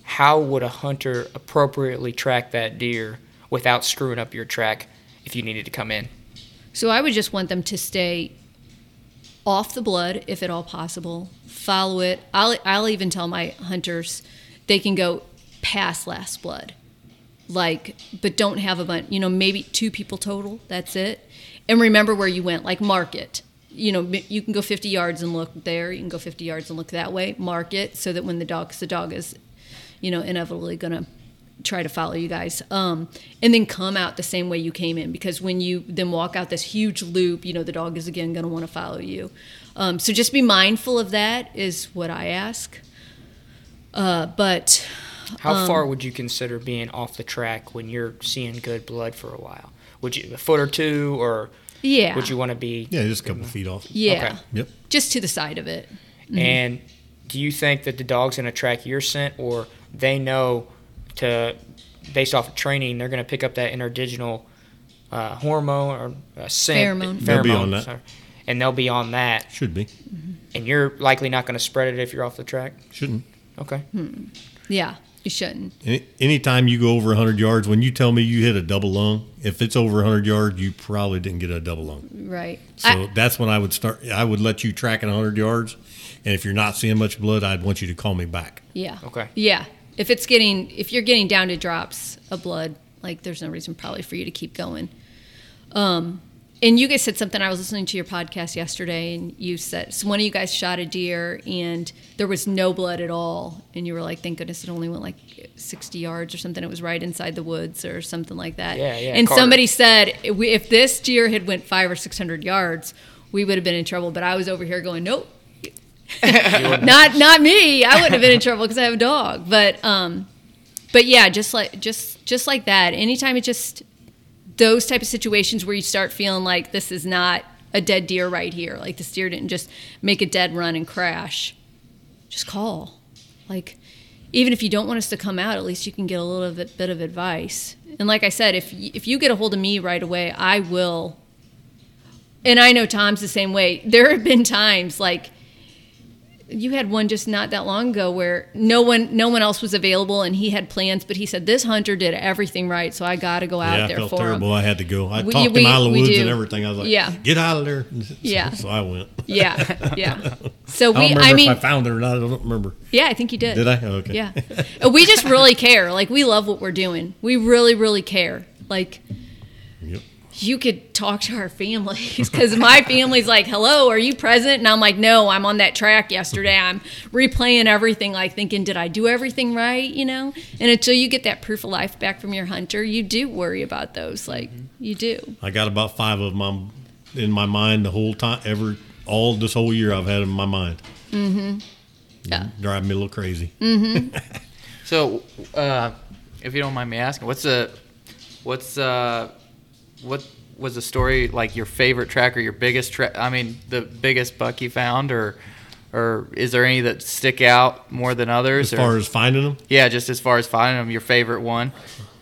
How would a hunter appropriately track that deer without screwing up your track if you needed to come in? So I would just want them to stay off the blood if at all possible. Follow it. I'll I'll even tell my hunters they can go past last blood. Like but don't have a bunch, you know, maybe two people total, that's it. And remember where you went, like mark it. You know, you can go 50 yards and look there, you can go 50 yards and look that way, mark it so that when the dog, 'cause the dog is, you know, inevitably going to try to follow you guys um, and then come out the same way you came in because when you then walk out this huge loop you know the dog is again going to want to follow you um, so just be mindful of that is what i ask uh, but How Um, far would you consider being off the track when you're seeing good blood for a while? Would you a foot or two, or yeah would you want to be? Yeah, just a couple feet off. yeah Okay. Yep. just to the side of it And do you think that the dog's going to track your scent, or they know to, based off of training, they're going to pick up that interdigital uh, hormone or uh, scent? Pheromone. They'll be on that. sorry. and they'll be on that, Should be. and you're likely not going to spread it if you're off the track. Shouldn't. Okay. yeah you shouldn't Any, anytime you go over 100 yards, when you tell me you hit a double lung, if it's over 100 yards, you probably didn't get a double lung. right So I- that's when I would start. I would let you track at 100 yards, and if you're not seeing much blood, I'd want you to call me back. yeah Okay. yeah if it's getting if you're getting down to drops of blood like there's no reason probably for you to keep going. Um and you guys said something i was listening to your podcast yesterday and you said so one of you guys shot a deer and there was no blood at all and you were like thank goodness it only went like 60 yards or something. It was right inside the woods or something like that. Yeah, yeah, and Carter. somebody said if this deer had went five or 600 yards we would have been in trouble. But i was over here going nope not not me. I wouldn't have been in trouble because I have a dog. But um, but yeah, just like just just like that. Anytime it just those type of situations where you start feeling like this is not a dead deer right here. Like this deer didn't just make a dead run and crash. Just call. Like even if you don't want us to come out, at least you can get a little bit, bit of advice. And like I said, if if you get a hold of me right away, I will. And I know Tom's the same way. There have been times like you had one just not that long ago where no one no one else was available and he had plans but he said this hunter did everything right so i got to go out yeah, I there felt for terrible. him I had to go. I We- talked we- him out of the woods do. and everything. I was like, Yeah. get out of there. Yeah. So I went. yeah yeah so I don't we remember i mean if I found it or not. I don't remember. yeah i think you did Did I? Oh, okay. yeah Uh, we just really care like we love what we're doing we really really care like Yep. You could talk to our families because my family's like hello are you present and i'm like no i'm on that track yesterday i'm replaying everything like thinking did i do everything right you know and until you get that proof of life back from your hunter you do worry about those like you do I got about five of them in my mind the whole time. Ever all this whole year I've had them in my mind. Mm-hmm. Yeah. Driving me a little crazy. Mm hmm. so, uh, if you don't mind me asking, what's the, what's uh, what was the story like? Your favorite track or your biggest track? I mean, the biggest buck you found, or, or is there any that stick out more than others? As far or, as finding them, yeah, just as far as finding them, your favorite one,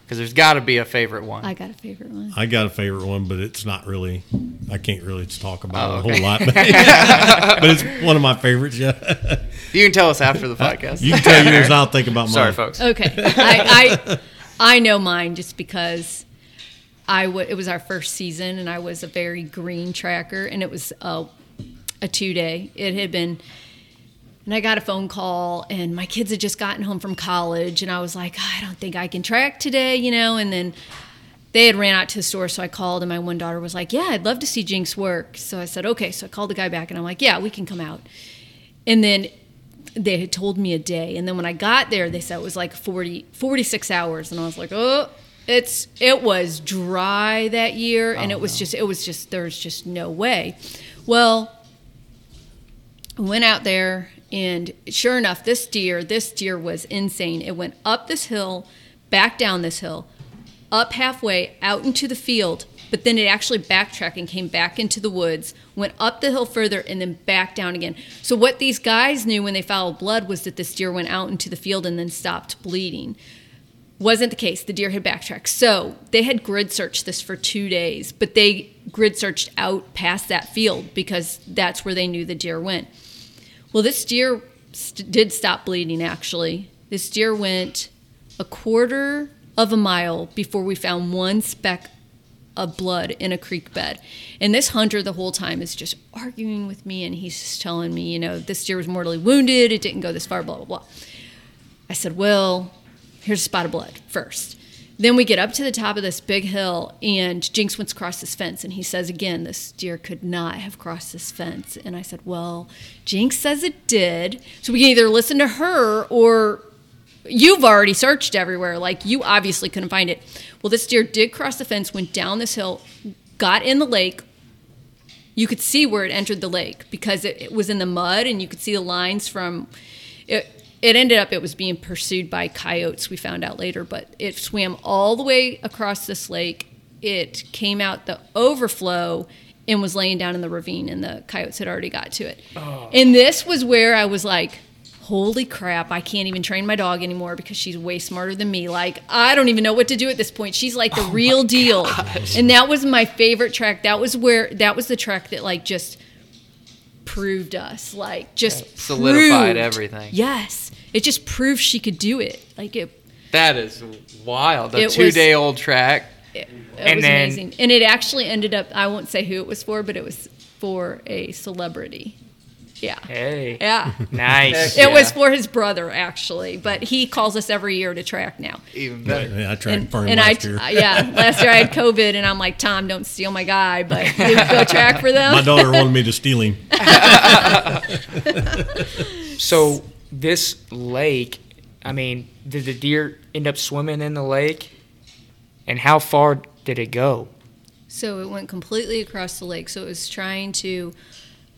because there's got to be a favorite one. i got a favorite one I got a favorite one, but it's not really. I can't really talk about Oh, it a whole lot, but, but it's one of my favorites. Yeah. You can tell us after the podcast. You can tell yours. I'll think about mine. Sorry, folks. Okay, I, I I know mine just because I w- it was our first season and I was a very green tracker and it was uh, a, a two day. It had been, and I got a phone call and my kids had just gotten home from college and I was like, I don't think I can track today, you know, and then. They had ran out to the store, so I called, and my one daughter was like, "Yeah, I'd love to see Jinx work." So I said, "Okay." So I called the guy back, and I'm like, "Yeah, we can come out." And then they had told me a day and then when i got there they said it was like 40 46 hours and i was like oh it's it was dry that year and oh, it was just it was just there's just no way. Well went out there and sure enough this deer this deer was insane. It went up this hill back down this hill up halfway out into the field but then it actually backtracked and came back into the woods went up the hill further and then back down again. So what these guys knew when they followed blood was that this deer went out into the field and then stopped bleeding wasn't the case. The deer had backtracked. So they had grid searched this for two days but they grid searched out past that field because that's where they knew the deer went. Well this deer st- did stop bleeding actually. This deer went a quarter of a mile before we found one speck of blood in a creek bed. And this hunter the whole time is just arguing with me and he's just telling me, you know, this deer was mortally wounded, it didn't go this far, blah, blah, blah. I said, well, here's a spot of blood first. Then we get up to the top of this big hill, and Jinx wants to cross this fence. And he says again, this deer could not have crossed this fence. And I said, Well, Jinx says it did. So we can either listen to her or you've already searched everywhere. Like you obviously couldn't find it. Well, this deer did cross the fence, went down this hill, got in the lake. You could see where it entered the lake because it, it was in the mud, and you could see the lines from it. It ended up it was being pursued by coyotes. We found out later, but it swam all the way across this lake. It came out the overflow and was laying down in the ravine, and the coyotes had already got to it. Oh. And this was where I was like, holy crap, I can't even train my dog anymore because she's way smarter than me. Like, I don't even know what to do at this point. She's like the oh real deal. And that was my favorite track. That was where, that was the track that like just proved us, like just Solidified proved- everything. Yes. It just proved she could do it. Like, it, That is wild. A It was- two day old track. it, it And was then- amazing. And it actually ended up, I won't say who it was for, but it was for a celebrity. Yeah. Hey, Yeah. nice. Heck It was for his brother, actually, but he calls us every year to track now. Even better. Yeah, I tracked And, for him and I, last year. yeah, last year I had COVID, and I'm like, Tom, don't steal my guy, but you go track for them. My daughter wanted me to steal him. So this lake, I mean, did the deer end up swimming in the lake? And how far did it go? So it went completely across the lake. So it was trying to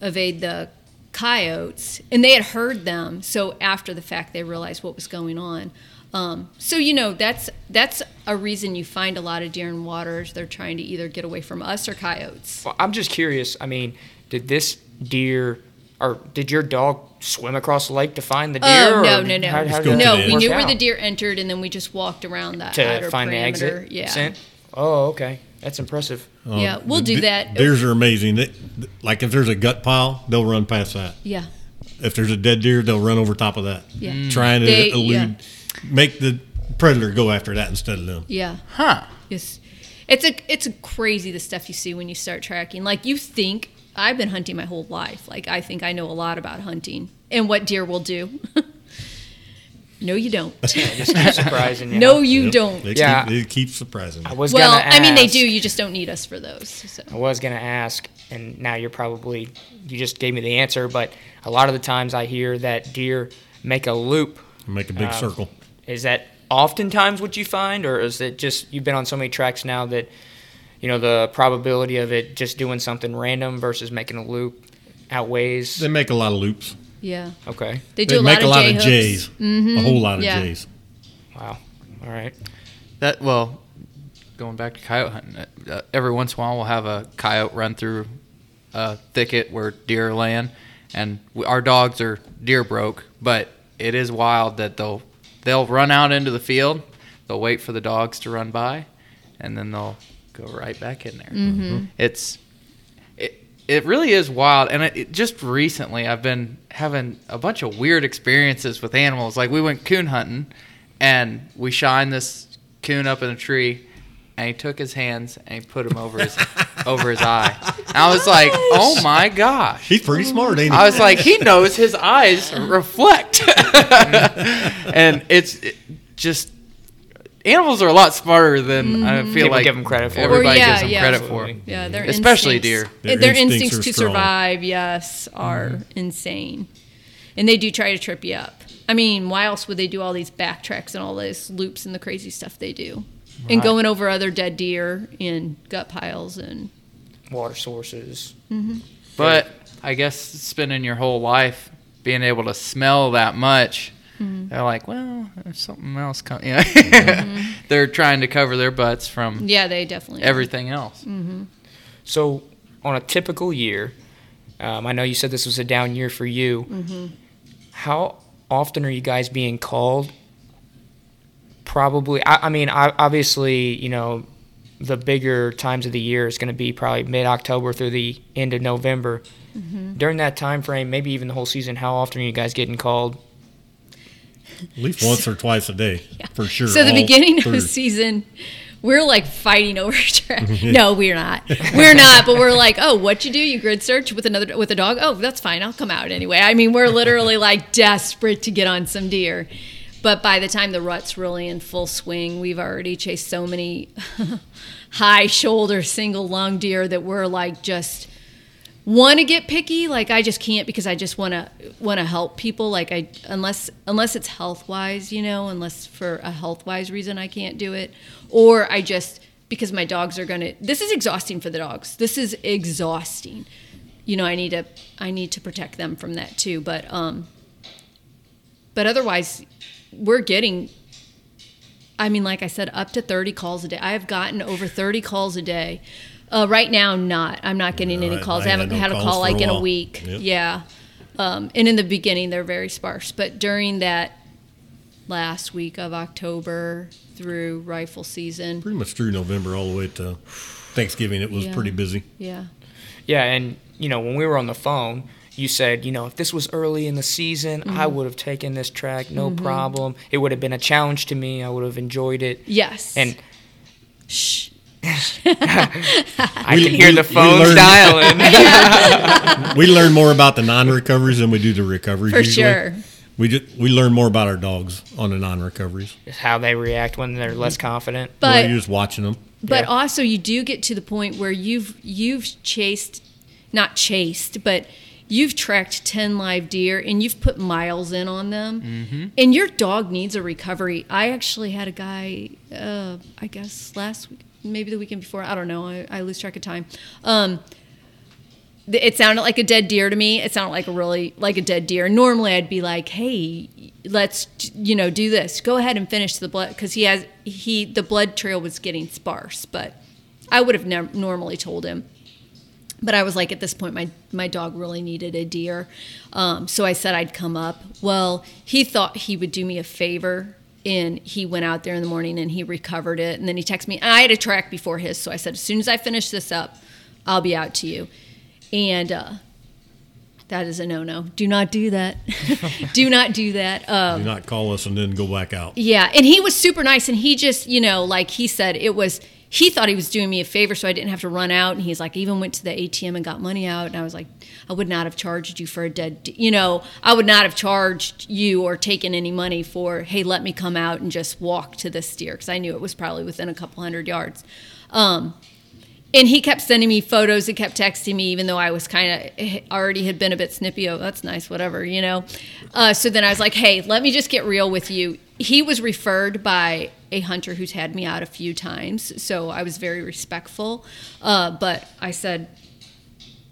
evade the coyotes, and they had heard them. So after the fact, they realized what was going on. Um, so you know that's that's a reason you find a lot of deer in waters. They're trying to either get away from us or coyotes. Well, I'm just curious. I mean, did this deer or did your dog swim across the lake to find the oh, deer? Oh no or no no how- how Just did go that no! We work knew where the deer entered, and then we just walked around that to outer find the exit Yeah, scent. Oh, okay, that's impressive. Oh, yeah. We'll do de- that. Deers are amazing. They, like if there's a gut pile, they'll run past that. yeah, If there's a dead deer, they'll run over top of that, yeah, mm. trying to They- elude, yeah. make the predator go after that instead of them. yeah. Huh. Yes, it's a it's a crazy the stuff you see when you start tracking. Like you think I've been hunting my whole life. Like I think I know a lot about hunting and what deer will do. no, you don't. Just keep surprising you. no, you Yep. don't. They Yeah. keep, they keep surprising I was Well, ask, I mean they do. You just don't need us for those. So. I was gonna ask, and now you're probably you just gave me the answer. But a lot of the times I hear that deer make a loop. Make a big Um, circle. Is that oftentimes what you find, or is it just you've been on so many tracks now that you know the probability of it just doing something random versus making a loop outweighs? They make a lot of loops. Yeah, Okay, they do They a make lot a of lot J of hooks. Mm-hmm. J's. A whole lot of Yeah. J's. wow, all right. That well, going back to coyote hunting, uh, every once in a while we'll have a coyote run through a thicket where deer are laying, and we, our dogs are deer broke. But it is wild that they'll they'll run out into the field, they'll wait for the dogs to run by, and then they'll go right back in there. Mm-hmm. It's it, it really is wild. And it, it- just recently, I've been having a bunch of weird experiences with animals. Like we went coon hunting, and we shined this coon up in a tree, and he took his hands and he put them over his over his eye. And I was like, oh my gosh. He's pretty smart, ain't he? I was like, he knows his eyes reflect, and it's it just animals are a lot smarter than I mm-hmm. feel People like them credit for. Everybody yeah, gives them yeah. credit for. Absolutely. Yeah, their Especially instincts, deer. Their, Their instincts, instincts to strong. survive, yes, are mm-hmm. insane, and they do try to trip you up. I mean, why else would they do all these backtracks and all those loops and the crazy stuff they do, and going over other dead deer in gut piles and Water sources. Mm-hmm. But I guess spending your whole life being able to smell that much, Mm-hmm. they're like, well, there's something else coming. Yeah. they're trying to cover their butts from yeah, they definitely are. everything else. So, on a typical year, um, I know you said this was a down year for you. Mm-hmm. How often are you guys being called? Probably. I, I mean, I, obviously, you know, the bigger times of the year is going to be probably mid October through the end of November. Mm-hmm. During that time frame, maybe even the whole season, how often are you guys getting called? At least once or twice a day, for sure. So the beginning of the season, we're like fighting over track. No, we're not. We're not. But we're like, oh, what you do? You grid search with another with a dog? Oh, that's fine. I'll come out anyway. I mean, we're literally like desperate to get on some deer. But by the time the rut's really in full swing, we've already chased so many high shoulder single lung deer that we're like just want to get picky like i just can't because i just want to want to help people like i unless unless it's health wise you know unless for a health wise reason i can't do it or i just because my dogs are gonna this is exhausting for the dogs this is exhausting you know i need to i need to protect them from that too but um but otherwise we're getting I mean, like I said, up to 30 calls a day. I have gotten over 30 calls a day. Uh, right now, not. I'm not getting No, any I- calls. I I, haven't no had a call like a in a week. Yep. Yeah. Um, and in the beginning, they're very sparse. But during that last week of October through rifle season, Pretty much through November all the way to Thanksgiving, it was Yeah. pretty busy. yeah. Yeah, and you know, when we were on the phone, you said, you know, if this was early in the season, I Mm-hmm. would have taken this track, no problem. It would have been a challenge to me. I would have enjoyed it. Yes. And Shh. I We- can hear we- the we phones dialing. we learn more about the non-recoveries than we do the recoveries. For usually. sure. We just, we learn more about our dogs on the non-recoveries. How they react when they're less confident. Well, But you're just watching them. But Yeah. also, you do get to the point where you've you've chased, not chased, but you've tracked ten live deer and you've put miles in on them, and your dog needs a recovery. I actually had a guy, uh, I guess last week, maybe the weekend before. I don't know. I, I lose track of time. Um, it sounded like a dead deer to me. It sounded like a really like a dead deer. Normally, I'd be like, "Hey, let's you know do this. Go ahead and finish the blood because he has he the blood trail was getting sparse." But I would have nev- normally told him. But I was like, at this point, my my dog really needed a deer, um, so I said I'd come up. Well, he thought he would do me a favor. And he went out there in the morning and he recovered it. And then he texted me. I had a track before his. So I said, as soon as I finish this up, I'll be out to you. And uh, that is a no no. Do not do that. do not do that. Um, Do not call us and then go back out. yeah, and he was super nice, and he just, you know, like he said, it was. He thought he was doing me a favor, so I didn't have to run out. And he's like, even went to the ATM and got money out. And I was like, I would not have charged you for a dead, you know, I would not have charged you or taken any money for, hey, let me come out and just walk to this deer because I knew it was probably within a couple hundred yards. Um, and he kept sending me photos and kept texting me even though i was kind of already had been a bit snippy oh that's nice whatever you know uh, so then i was like hey let me just get real with you he was referred by a hunter who's had me out a few times so i was very respectful uh, but i said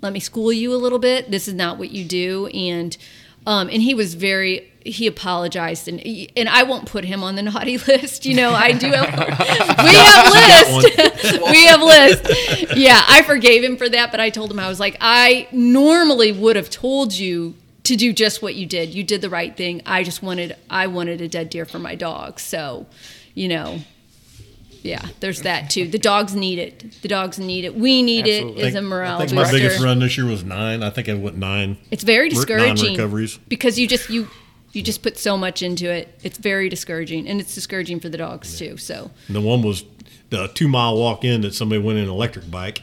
let me school you a little bit this is not what you do and um, and he was very he apologized and and I won't put him on the naughty list. You know, I do have we have list. we have list. Yeah, I forgave him for that, but I told him I was like, I normally would have told you to do just what you did. You did the right thing. I just wanted I wanted a dead deer for my dog. So, you know, yeah, there's that too. The dogs need it. The dogs need it. We need Absolutely. it as a I morale I think booster. my biggest run this year was nine. I think I went nine. It's very discouraging non-recoveries. because you just you you just put so much into it. It's very discouraging, and it's discouraging for the dogs too. So And the one was the two mile walk in that somebody went in an electric bike.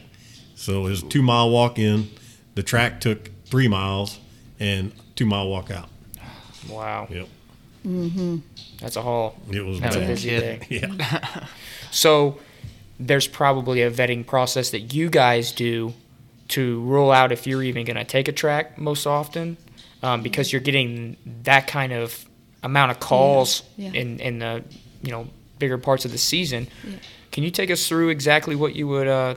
So it was a two mile walk in. The track took three miles and two mile walk out. Wow, Yep. That's a haul. It was That's a bad. busy day. Yeah. So there's probably a vetting process that you guys do to rule out if you're even going to take a track most often, um, because you're getting that kind of amount of calls Yeah. in in the you know bigger parts of the season. Yeah. Can you take us through exactly what you would uh,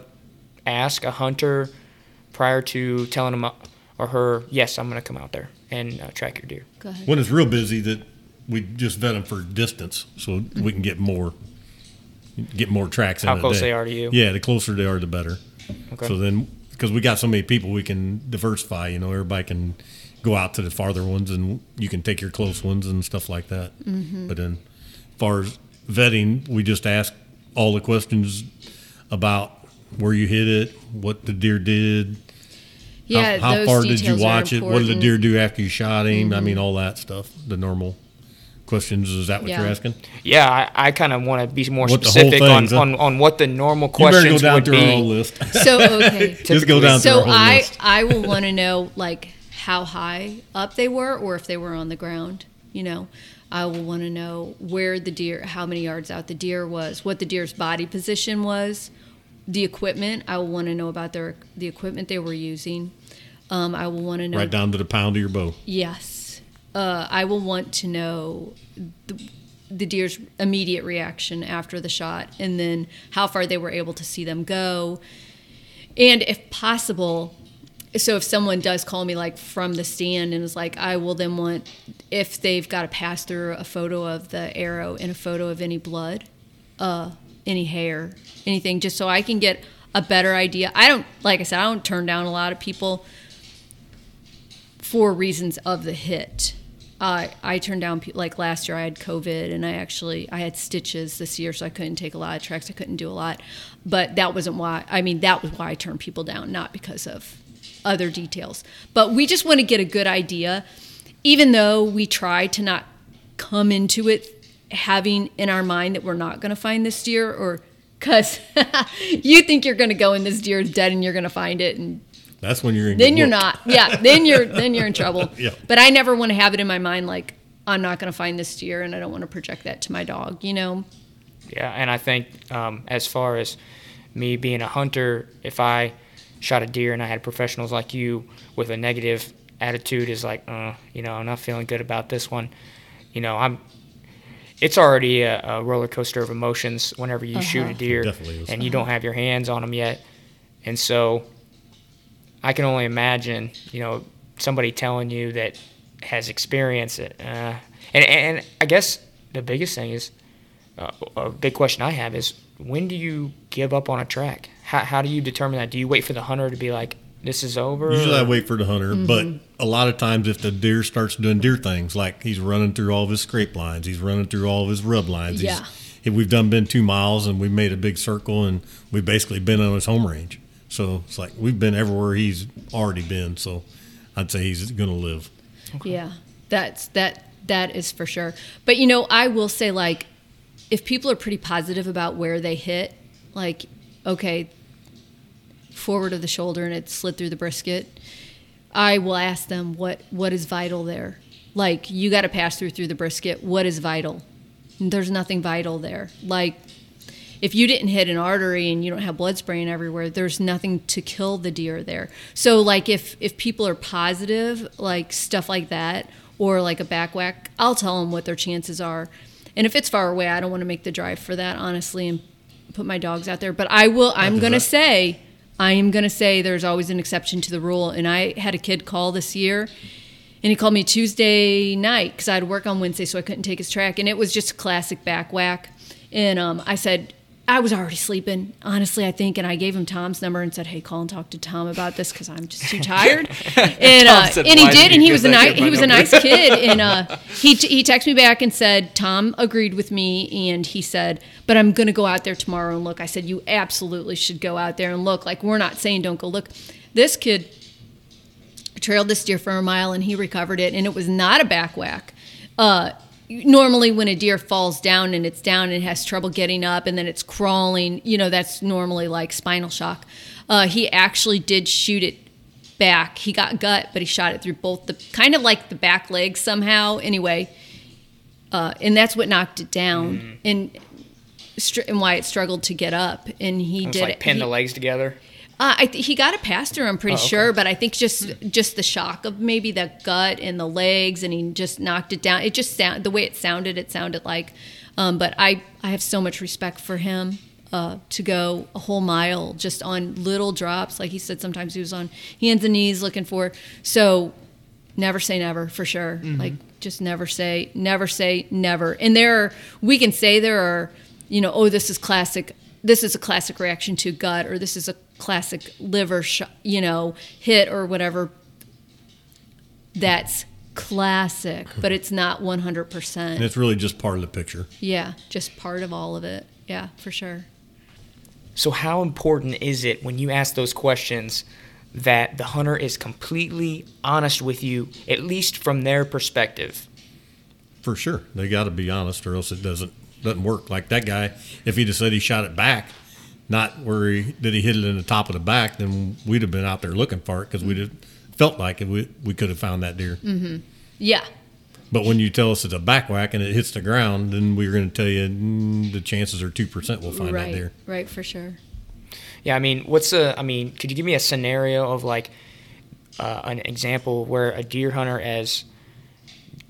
ask a hunter prior to telling him uh, or her, yes, I'm going to come out there and uh, track your deer? go ahead. When it's real busy, that we just vet them for distance so we can get more get more tracks in How close day. they are to you. Yeah, the closer they are, the better. Okay. So then, because we got so many people, we can diversify. You know, everybody can go out to the farther ones, and you can take your close ones and stuff like that. Mm-hmm. But then, as far as vetting, we just ask all the questions about where you hit it, what the deer did, Yeah, how, how those far did you watch it, what did the. Mm-hmm. deer do after you shot him? I mean, all that stuff. The normal questions. Is that what Yeah. you're asking? Yeah, I, I kind of want to be more What specific on, things, huh? on, on what the normal You questions go down would through our whole be. list. So okay. just go down through so our whole I list. I will want to know like how high up they were or if they were on the ground. You know, I will want to know where the deer, how many yards out the deer was, what the deer's body position was, the equipment. I will want to know about their the equipment they were using. Um, I will want to know. Right down to the pound of your bow. Yes. Uh, I will want to know the, the deer's immediate reaction after the shot and then how far they were able to see them go. And if possible, so if someone does call me like from the stand and is like, I will then want, if they've got to pass through a photo of the arrow and a photo of any blood, uh, any hair, anything, just so I can get a better idea. I don't, like I said, I don't turn down a lot of people for reasons of the hit. I I turned down like last year I had COVID and I actually I had stitches this year so I couldn't take a lot of tracks I couldn't do a lot, but that wasn't why I mean that was why I turned people down not because of other details. But we just want to get a good idea, even though we try to not come into it having in our mind that we're not going to find this deer or because you think you're going to go in this deer is dead and you're going to find it and That's when you're in. then you're book. not. Yeah, then you're then you're in trouble. Yeah. But I never want to have it in my mind like I'm not going to find this deer, and I don't want to project that to my dog. You know. Yeah, and I think um, as far as me being a hunter, if I shot a deer and I had professionals like you with a negative attitude, is like, uh, you know, I'm not feeling good about this one. You know, I'm. It's already a, a roller coaster of emotions whenever you shoot a deer, and you don't have your hands on them yet, and so I can only imagine, you know, somebody telling you that has experienced it, uh, and and I guess the biggest thing is uh, a big question I have is when do you give up on a track? How, how do you determine that? Do you wait for the hunter to be like, this is over? Usually I wait for the hunter, but a lot of times if the deer starts doing deer things, like he's running through all of his scrape lines, he's running through all of his rub lines. Yeah. He's, if we've done been two miles and we've made a big circle and we've basically been on his home range. So it's like we've been everywhere he's already been. So I'd say he's going to live. Yeah, that's that that is for sure. But you know, I will say like if people are pretty positive about where they hit, like okay, forward of the shoulder and it slid through the brisket, I will ask them what what is vital there. Like you got to pass through through the brisket. What is vital? There's nothing vital there. Like if you didn't hit an artery and you don't have blood spraying everywhere, there's nothing to kill the deer there. So like if if people are positive, like stuff like that, or like a back whack, I'll tell them what their chances are. And if it's far away, I don't want to make the drive for that, honestly, and put my dogs out there. But I will. I'm gonna that- say, I am gonna say, there's always an exception to the rule. And I had a kid call this year, and he called me Tuesday night because I had work on Wednesday, so I couldn't take his track. And it was just a classic back whack. And um, I said, I was already sleeping, honestly, I think, and I gave him Tom's number and said, "Hey, call and talk to Tom about this because I'm just too tired." and uh, said, and he did, and he was a nice kid he was a nice kid, and uh, he he texted me back and said Tom agreed with me, and he said, "But I'm going to go out there tomorrow and look." I said, "You absolutely should go out there and look. Like we're not saying don't go look." This kid trailed this deer for a mile and he recovered it, and it was not a back whack. Uh, normally, when a deer falls down and it's down and has trouble getting up and then it's crawling, you know, that's normally like spinal shock. Uh, he actually did shoot it back. He got gut, but he shot it through both the kind of like the back legs somehow. Anyway, uh, and that's what knocked it down and. str- And why it struggled to get up, and he It's did like it. pin he- the legs together. Uh, I th- he got a past her. I'm pretty Oh, okay. sure, but I think just just the shock of maybe the gut and the legs, and he just knocked it down. It just sound the way it sounded. It sounded like, um, but I I have so much respect for him uh, to go a whole mile just on little drops. Like he said, sometimes he was on hands and knees looking for. So never say never for sure. Like just never say never say never. And there are we can say there are you know oh this is classic. This is a classic reaction to gut, or this is a classic liver, sh- you know, hit or whatever. That's classic, but it's not 100%. And it's really just part of the picture. Yeah, just part of all of it. Yeah, for sure. So, how important is it when you ask those questions that the hunter is completely honest with you, at least from their perspective? For sure, they got to be honest, or else it doesn't doesn't work. Like that guy, if he just said he shot it back, not where he did he hit it in the top of the back, then we'd have been out there looking for it because we'd have felt like it, we we could have found that deer. Yeah. But when you tell us it's a back whack and it hits the ground, then we're going to tell you mm, the chances are two percent we'll find that deer. Right, for sure. Yeah, I mean, what's a? I mean, could you give me a scenario of like uh, an example where a deer hunter has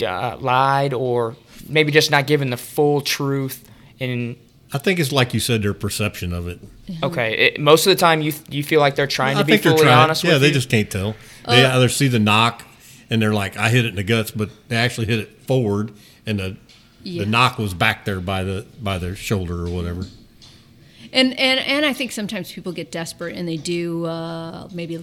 uh, lied or maybe just not given the full truth? And I think it's like you said, their perception of it. okay, it, most of the time you you feel like they're trying I to be think they're fully trying. honest Yeah, they you. just can't tell. They either see the knock and they're like, "I hit it in the guts," but they actually hit it forward, and the Yeah. the knock was back there by the by their shoulder or whatever. And and and I think sometimes people get desperate and they do uh, maybe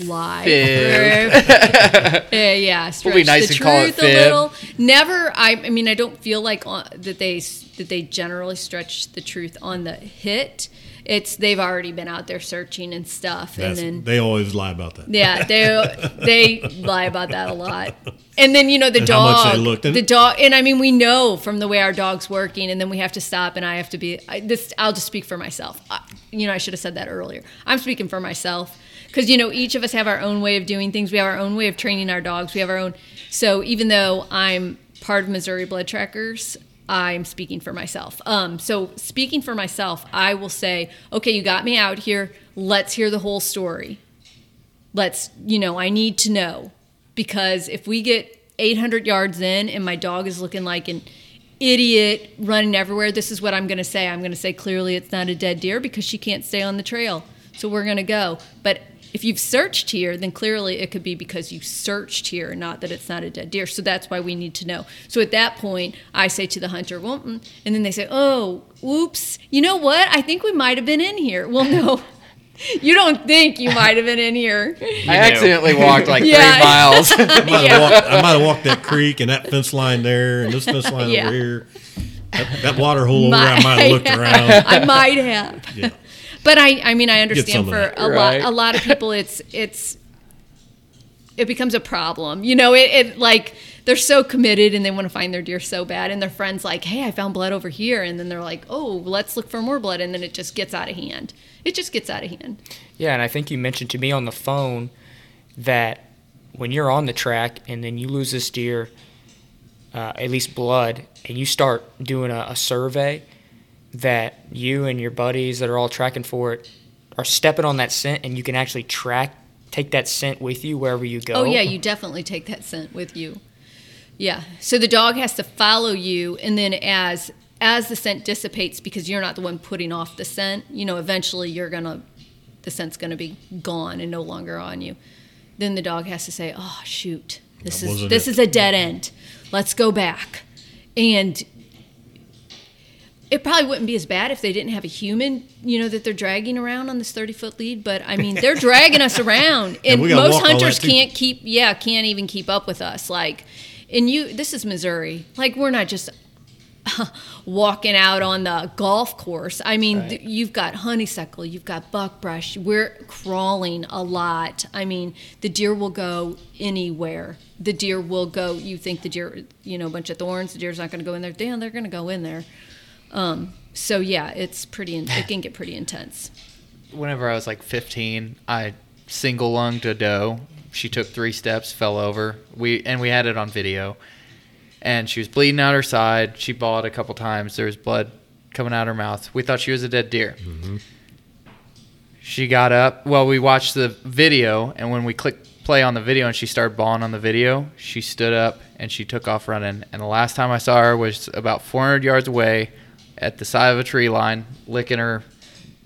lie. Fib. yeah, yeah. Stretch We'll be nice the and call it truth a fib. little. Never. I, I mean, I don't feel like on, that they that they generally stretch the truth on the hit. It's they've already been out there searching and stuff, and then they always lie about that. yeah, they they lie about that a lot. And then you know the And how dog, much they looked. The dog, and I mean we know from the way our dog's working, and then we have to stop, and I have to be. I, this I'll just speak for myself. I, you know, I should have said that earlier. I'm speaking for myself because you know each of us have our own way of doing things. We have our own way of training our dogs. We have our own. So even though I'm part of Missouri Blood Trackers. I'm speaking for myself. Um, so, speaking for myself, I will say, okay, you got me out here. Let's hear the whole story let's you know i need to know because if we get 800 yards in and my dog is looking like an idiot running everywhere this is what i'm going to say i'm going to say clearly it's not a dead deer because she can't stay on the trail so we're going to go but if you've searched here then clearly it could be because you searched here not that it's not a dead deer so that's why we need to know so at that point i say to the hunter well mm," and then they say oh whoops you know what i think we might have been in here well no you don't think you might have been in here I know. accidentally walked like Yeah. three miles. I might, Yeah. have walked, I might have walked that creek and that fence line there and this fence line Yeah. over here. That, that water hole over there, I Might- might have looked around. I might have. Yeah. But I, I mean, I understand for that. a Right. lot, a lot of people, it's, it's, it becomes a problem. You know, it, it like they're so committed and they want to find their deer so bad, and their friends like, hey, I found blood over here, and then they're like, oh, let's look for more blood, and then it just gets out of hand. It just gets out of hand. Yeah, and I think you mentioned to me on the phone that when you're on the track and then you lose this deer, uh, at least blood, and you start doing a, a survey, that you and your buddies that are all tracking for it are stepping on that scent, and you can actually track, take that scent with you wherever you go. Oh yeah, you definitely take that scent with you. Yeah. So the dog has to follow you, and then as as the scent dissipates, because you're not the one putting off the scent, you know, eventually you're gonna the scent's gonna be gone and no longer on you. Then the dog has to say, "Oh shoot, this That is this it." is a dead end. Let's go back." And it probably wouldn't be as bad if they didn't have a human, you know, that they're dragging around on this 30 foot lead. But I mean, they're dragging us around, and gotta most hunters can't keep, yeah, can't even keep up with us. Like, and you, this is Missouri. Like, we're not just walking out on the golf course. I mean, th- you've got honeysuckle, you've got buckbrush. We're crawling a lot. I mean, the deer will go anywhere. The deer will go. You think the deer, you know, a bunch of thorns. The deer's not going to go in there. Damn, they're going to go in there. Um, so yeah, it's pretty. In- it can get pretty intense. Whenever I was like 15, I single lunged a doe. She took three steps, fell over. We and we had it on video. And she was bleeding out her side. She bawled a couple times. There was blood coming out her mouth. We thought she was a dead deer. She got up. Well, we watched the video, and when we clicked play on the video and she started bawling on the video, she stood up and she took off running. And the last time I saw her was about 400 yards away at the side of a tree line, licking her,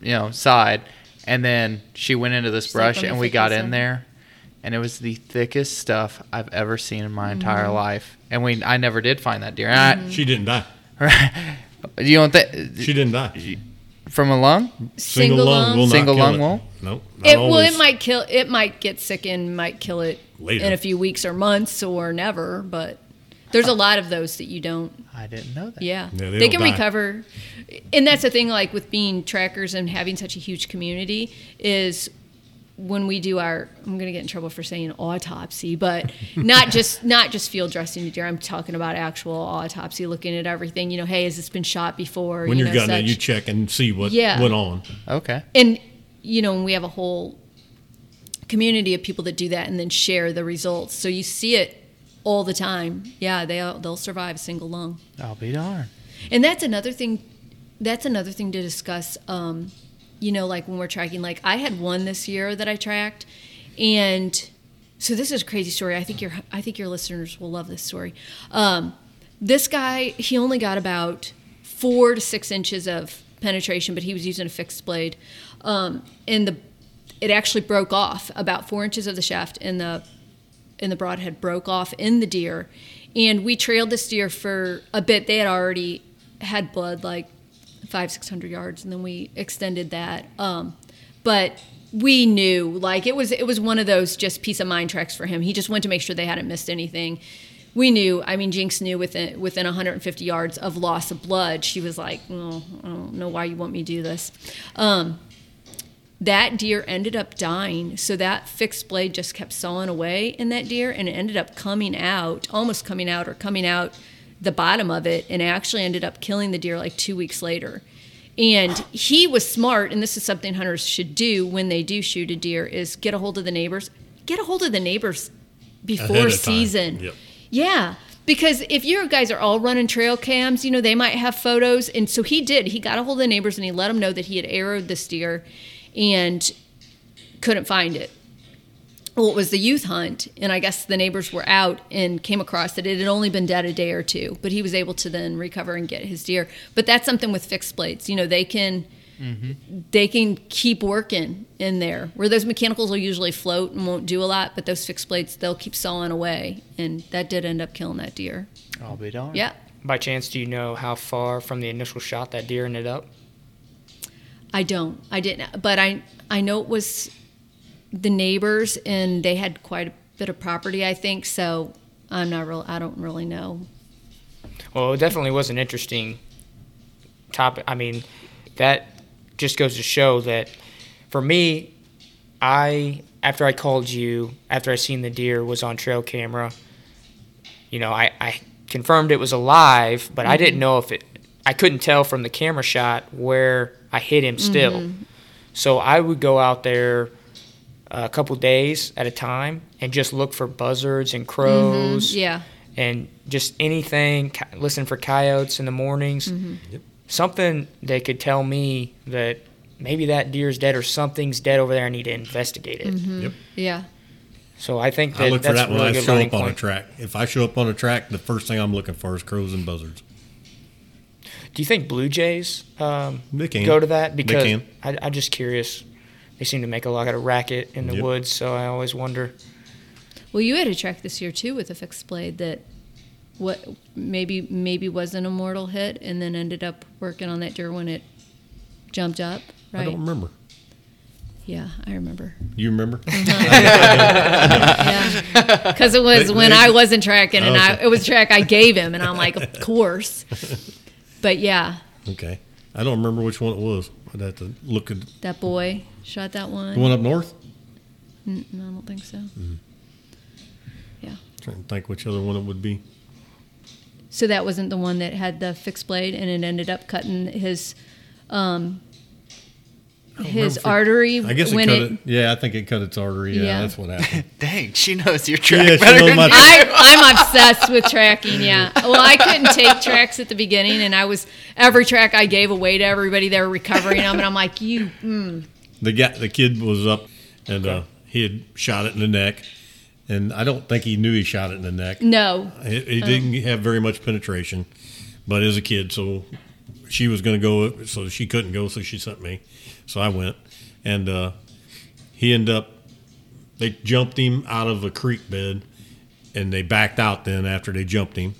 you know, side. And then she went into this She's brush, on the and we got in there, and it was the thickest stuff I've ever seen in my entire Mm-hmm. life. And we, I never did find that deer. And She didn't die. I, you don't think She didn't die. from a lung? Single, lung. will not Single kill lung it. won't? Nope. not It well, it might kill. It might get sick and might kill it Later. in a few weeks or months or never. But there's a lot of those that you don't. I didn't know that. Yeah, Yeah, they they, can die. recover, and that's the thing. Like with being trackers and having such a huge community, is when we do our. I'm going to get in trouble for saying autopsy, but not just not just field dressing the deer. I'm talking about actual autopsy, looking at everything. You know, hey, has this been shot before? when you you're know, gunning it, such. you check and see what Yeah. went on. Okay. and you know and we have a whole community of people that do that and then share the results so you see it all the time. Yeah they they'll survive a single lung. I'll be darned. and that's another thing that's another thing to discuss um, you know like when we're tracking like i had one this year that i tracked and so this is a crazy story. I think your i think your listeners will love this story. Um, this guy he only got about four to six inches of penetration but he was using a fixed blade. Um, and the it actually broke off about four inches of the shaft and the and the broadhead broke off in the deer. And we trailed this deer for a bit. They had already had blood like five six hundred yards and then we extended that um, but we knew like it was it was one of those just peace of mind tracks for him. He just went to make sure they hadn't missed anything. We knew i mean jinx knew within within 150 yards of loss of blood she was like oh, i don't know why you want me to do this. Um, that deer ended up dying. So that fixed blade just kept sawing away in that deer and it ended up coming out, almost coming out or coming out the bottom of it, and actually ended up killing the deer like two weeks later. And he was smart, and this is something hunters should do when they do shoot a deer is get a hold of the neighbors. Get a hold of the neighbors before season. Yep. Yeah. Because if your guys are all running trail cams, you know, they might have photos. And so he did. He got a hold of the neighbors and he let them know that he had arrowed this deer and couldn't find it. Well, it was the youth hunt, and I guess the neighbors were out and came across it. It had only been dead a day or two, but he was able to then recover and get his deer. But that's something with fixed blades. You know, they can mm-hmm. they can keep working in there. Where those mechanicals will usually float and won't do a lot, but those fixed blades they'll keep sawing away, and that did end up killing that deer. I'll be darned. Yeah, By chance, do you know how far from the initial shot that deer ended up? I don't. I didn't. But I I know it was the neighbors, and they had quite a bit of property. I think so. I'm not real. I don't really know. Well, it definitely was an interesting topic. I mean, that just goes to show that for me, I after I called you, after I seen the deer was on trail camera, you know, I, I confirmed it was alive, but I didn't mm-hmm. know if it. I couldn't tell from the camera shot where I hit him still. So I would go out there a couple days at a time and just look for buzzards and crows Yeah. and just anything. Listen for coyotes in the mornings. Mm-hmm. Something that could tell me that maybe that deer's dead or something's dead over there. I need to investigate it. Mm-hmm. Yep. Yeah. So I think that I look for that's that a when really I show learning up on a track. If I show up on a track, the first thing I'm looking for is crows and buzzards. Do you think blue jays um, They can. go to that? They Because can. I, I'm just curious. They seem to make a lot of racket in the Yep. woods, so I always wonder. Well, you had a track this year too with a fixed blade that what maybe maybe wasn't a mortal hit, and then ended up working on that deer when it jumped up. Right? I don't remember. Yeah, I remember. You remember? Yeah, because it was They- when they- I wasn't tracking, and I it was track I gave him, and I'm like, of course. But yeah, okay. I don't remember which one it was. I'd have to look at that boy shot that one. the one up north. N- no, I don't think so. Yeah. i Trying to think which other one it would be. So that wasn't the one that had the fixed blade, and it ended up cutting his um, his remember if it- artery I guess it when cut it. it, Yeah, I think it cut its artery. Yeah, Yeah. that's what happened. Dang, she knows your track Yeah, she better knows than my- you. I, I'm obsessed with tracking. Yeah. Well, I couldn't take tracks at the beginning, and I was every track I gave away to everybody. They were recovering them, and I'm like, you. Mm. the guy, the kid was up, and uh, he had shot it in the neck, and I don't think he knew he shot it in the neck. No. He, he didn't have very much penetration, but as a kid, so she was going to go, so she couldn't go, so she sent me, so I went, and uh, he ended up. They jumped him out of a creek bed, and they backed out then after they jumped him,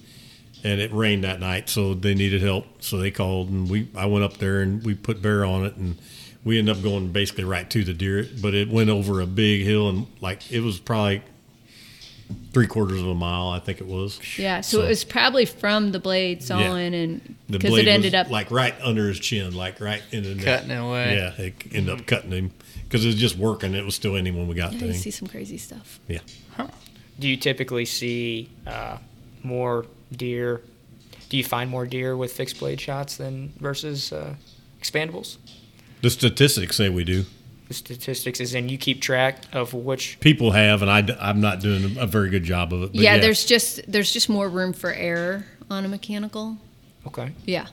and it rained that night, so they needed help, so they called, and we I went up there and we put bear on it, and we ended up going basically right to the deer, but it went over a big hill, and like it was probably three quarters of a mile, I think it was. Yeah. So, it was probably from the blade sawing, and because it ended was up. like right under his chin, like right in the. Cutting it away. Yeah, it ended up cutting him because it was just working. It was still in him when we got yeah, to you him. see some crazy stuff. Yeah, Do you typically see uh, more deer? Do you find more deer with fixed blade shots than versus uh, expandables? the statistics say we do. The statistics is in you keep track of which. People have, and I, am not doing a very good job of it. But Yeah, there's just there's just more room for error on a mechanical. Okay. Yeah.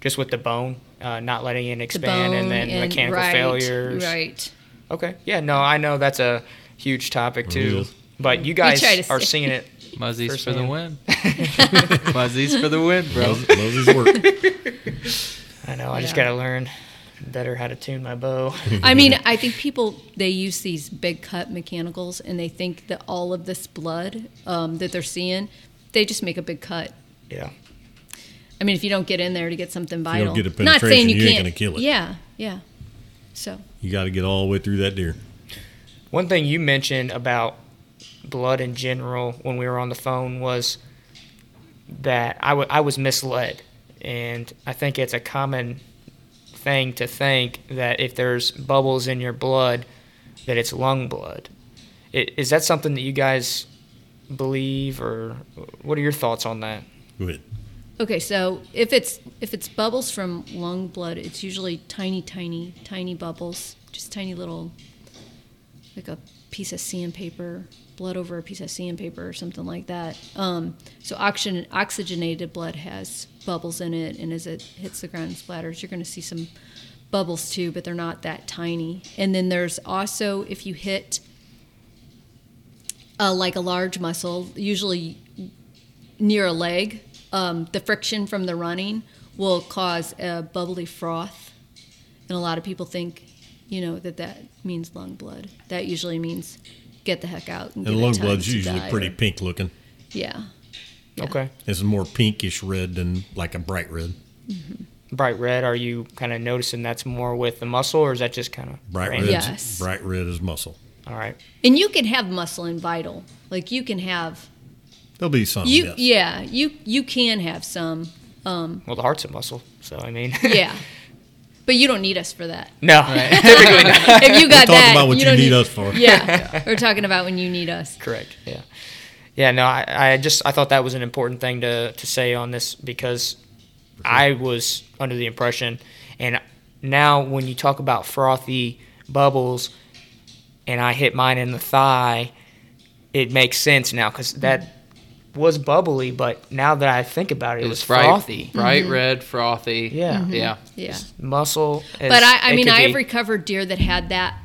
Just with the bone, uh, not letting it expand, bone and then mechanical right, failures. Right. Okay. Yeah. No, I know that's a huge topic too. is. But you guys to are stay- seeing it. Muzzies for the Firsthand. win. Muzzies for the win, bro. Muzzy's work. I know. I just got to learn better how to tune my bow. I mean, I think people they use these big cut mechanicals and they think that all of this blood um, that they're seeing, they just make a big cut. yeah. I mean, if you don't get in there to get something you vital, don't get a not saying you you can't. gonna kill it. Yeah, yeah. So You got to get all the way through that deer. One thing you mentioned about blood in general when we were on the phone was that I wa- I was misled. And I think it's a common thing to think that if there's bubbles in your blood, that it's lung blood. I- Is that something that you guys believe, or what are your thoughts on that? Go ahead. okay, so if it's if it's bubbles from lung blood, it's usually tiny, tiny, tiny bubbles, just tiny little, like a piece of sandpaper, blood over a piece of sandpaper or something like that. Um, so oxygen, oxygenated blood has bubbles in it, and as it hits the ground and splatters, you're going to see some bubbles too, but they're not that tiny. And then there's also if you hit uh, like a large muscle, usually near a leg, um, the friction from the running will cause a bubbly froth, and a lot of people think, you know, that that means lung blood. That usually means get the heck out and, And give lung blood's usually pretty or- pink looking. yeah. Yeah. Okay. It's more pinkish red than like a bright red. Bright red, are you kind of noticing that's more with the muscle, or is that just kind of Bright red. Yes. Bright red is muscle. All right. And you can have muscle and vital. Like you can have There'll be some. you yes. yeah, you you can have some um Well, the heart's a muscle, so I mean. yeah. But you don't need us for that. no, typically not. If you got Talk that, about what you, don't need us for. Yeah. We're talking about when you need us. Correct. Yeah. Yeah. No, I, I just I thought that was an important thing to to say on this because I was under the impression, and now when you talk about frothy bubbles, and I hit mine in the thigh, it makes sense now because that was bubbly, but now that I think about it, it, It was was bright, frothy. bright mm-hmm. red, frothy. Yeah. Mm-hmm. Yeah. Yeah. Muscle. as But I, I mean, I have be. recovered deer that had that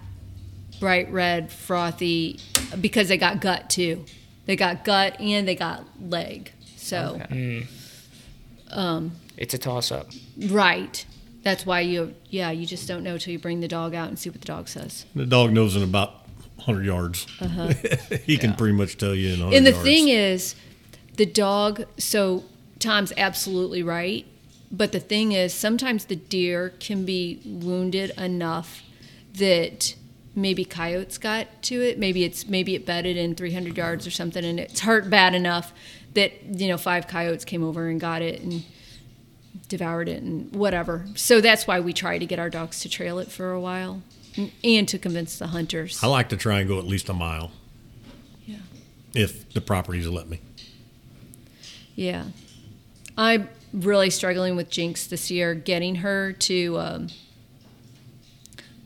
bright red, frothy, because they got gut too. They got gut and they got leg. So, mm. um, It's a toss up. right. That's why you, yeah, you just don't know till you bring the dog out and see what the dog says. The dog knows in about 100 yards. Uh-huh. he can pretty much tell you in 100 Uh-huh. And the yards. thing is, the dog. So Tom's absolutely right. But the thing is, sometimes the deer can be wounded enough that maybe coyotes got to it. Maybe it's maybe it bedded in 300 yards or something, and it's hurt bad enough that you know five coyotes came over and got it and devoured it and whatever. So that's why we try to get our dogs to trail it for a while, and to convince the hunters. I like to try and go at least a mile. Yeah. If the properties let me. Yeah. I'm really struggling with Jinx this year, getting her to um,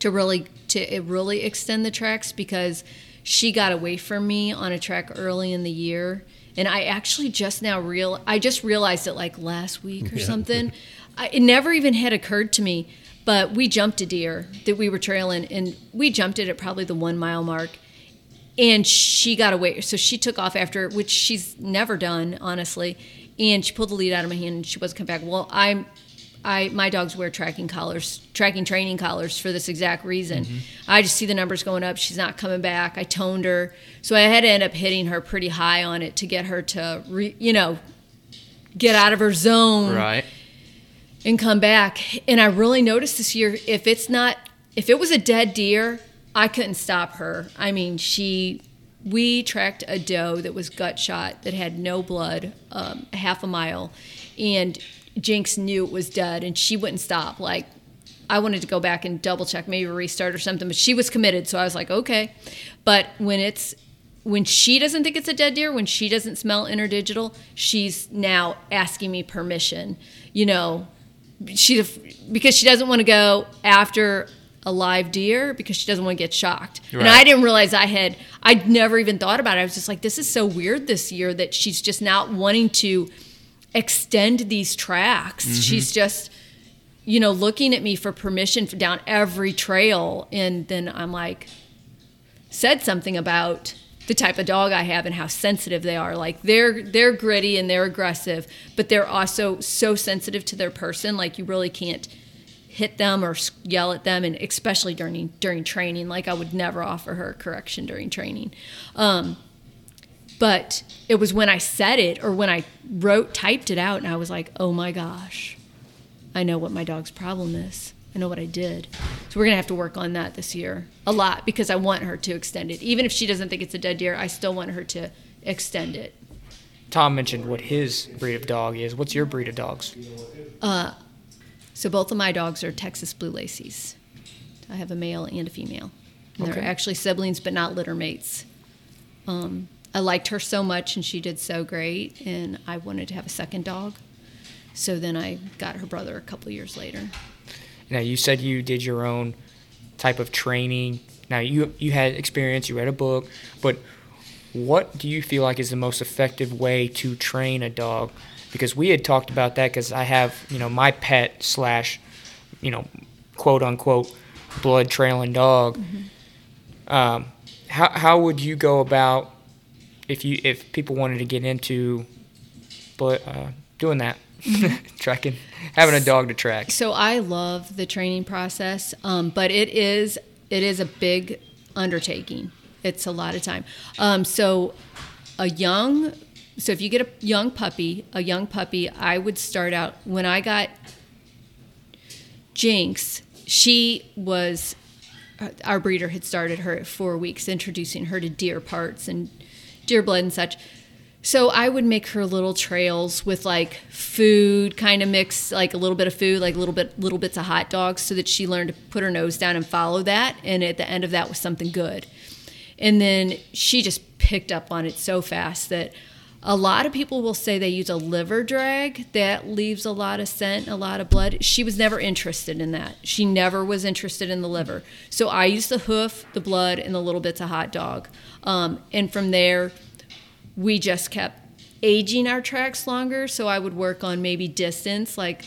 to really to really extend the tracks because she got away from me on a track early in the year, and I actually just now real I just realized it like last week or Yeah. something. I, it never even had occurred to me, but we jumped a deer that we were trailing, and we jumped it at probably the one mile mark and she got away. So she took off after, which she's never done, honestly. And she pulled the lead out of my hand, and she wasn't come back. Well, I'm, I my dogs wear tracking collars, tracking training collars for this exact reason. Mm-hmm. I just see the numbers going up. She's not coming back. I toned her, so I had to end up hitting her pretty high on it to get her to, re, you know, get out of her zone Right. and come back. And I really noticed this year if it's not if it was a dead deer, I couldn't stop her. I mean, she we tracked a doe that was gut shot that had no blood, um, half a mile, and Jinx knew it was dead, and she wouldn't stop. Like I wanted to go back and double check, maybe restart or something, but she was committed, so I was like, okay. But when it's when she doesn't think it's a dead deer, when she doesn't smell interdigital, she's now asking me permission. You know, she because she doesn't want to go after a live deer because she doesn't want to get shocked. And I didn't realize I had I'd never even thought about it. I was just like, this is so weird this year that she's just not wanting to extend these tracks. Mm-hmm. She's just you know looking at me for permission for down every trail and then I'm like said something about the type of dog I have and how sensitive they are. Like they're they're gritty and they're aggressive, but they're also so sensitive to their person. Like you really can't hit them or yell at them, and especially during during training. Like I would never offer her correction during training. Um, but it was when I said it or when I wrote typed it out, and I was like, oh my gosh, I know what my dog's problem is. I know what I did. So we're gonna have to work on that this year a lot because I want her to extend it. Even if she doesn't think it's a dead deer, I still want her to extend it. Tom mentioned what his breed of dog is. What's your breed of dogs? So both of my dogs are Texas Blue Lacys. I have a male and a female. And Okay. They're actually siblings, but not litter mates. Um, I liked her so much, and she did so great, and I wanted to have a second dog. So then I got her brother a couple years later. Now you said you did your own type of training. Now you you had experience, you read a book, but what do you feel like is the most effective way to train a dog? Because we had talked about that because I have you know my pet slash you know quote unquote blood trailing dog. Um, how how would you go about if you if people wanted to get into blood, uh, doing that tracking having a dog to track? So I love the training process, um, but it is it is a big undertaking. It's a lot of time. Um, so a young, so if you get a young puppy, a young puppy, I would start out when I got Jinx. She was uh, our breeder had started her at four weeks, introducing her to deer parts and deer blood and such. So I would make her little trails with like food, kind of mix like a little bit of food, like little bit little bits of hot dogs, so that she learned to put her nose down and follow that. And at the end of that was something good. And then she just picked up on it so fast that a lot of people will say they use a liver drag that leaves a lot of scent, a lot of blood. She was never interested in that. She never was interested in the liver. So I used the hoof, the blood, and the little bits of hot dog. Um, and from there, we just kept aging our tracks longer. So I would work on maybe distance, like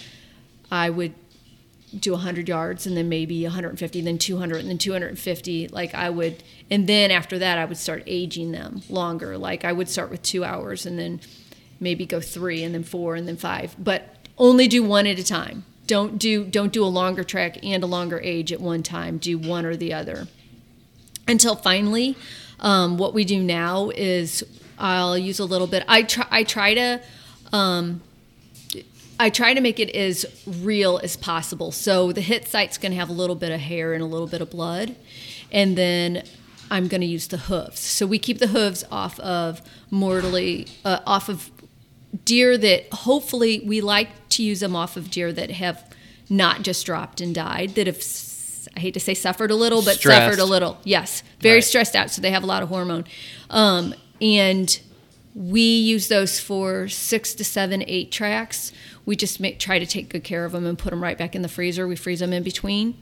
I would do 100 yards and then maybe 150 then 200 and then 250 like i would and then after that i would start aging them longer like i would start with two hours and then maybe go three and then four and then five but only do one at a time don't do don't do a longer track and a longer age at one time do one or the other until finally um, what we do now is I'll use a little bit. I try. I try to. Um, I try to make it as real as possible. So the hit site's going to have a little bit of hair and a little bit of blood, and then I'm going to use the hooves. So we keep the hooves off of mortally uh, off of deer that hopefully we like to use them off of deer that have not just dropped and died that have I hate to say suffered a little but Stressed. suffered a little yes very Right. stressed out so they have a lot of hormone um, and we use those for six to seven eight tracks we just make, try to take good care of them and put them right back in the freezer. We freeze them in between.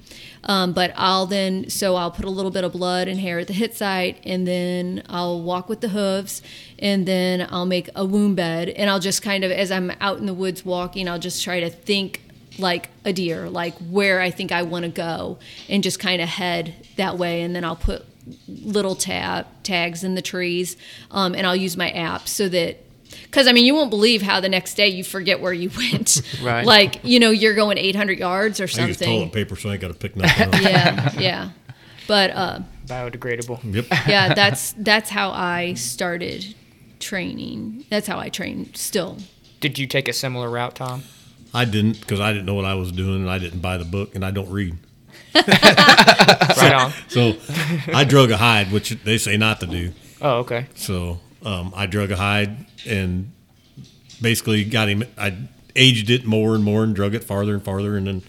Um, but i'll then so i'll put a little bit of blood and hair at the hit site and then i'll walk with the hooves and then i'll make a wound bed. And i'll just kind of as i'm out in the woods walking i'll just try to think like a deer like where i think i want to go and just kind of head that way. And then i'll put little tab tags in the trees um, and i'll use my app so that because i mean you won't believe how the next day you forget where you went Right. like you know you're going 800 yards or I use something toilet paper so I ain't got to pick nothing up. yeah yeah but uh, Biodegradable. Yep. yeah that's that's how i started training that's how i train still Did you take a similar route, Tom? I didn't because I didn't know what I was doing and I didn't buy the book and I don't read. Right on. So I drug a hide, which they say not to do. Oh, okay. So um, I drug a hide and basically got him. I aged it more and more and drug it farther and farther, and then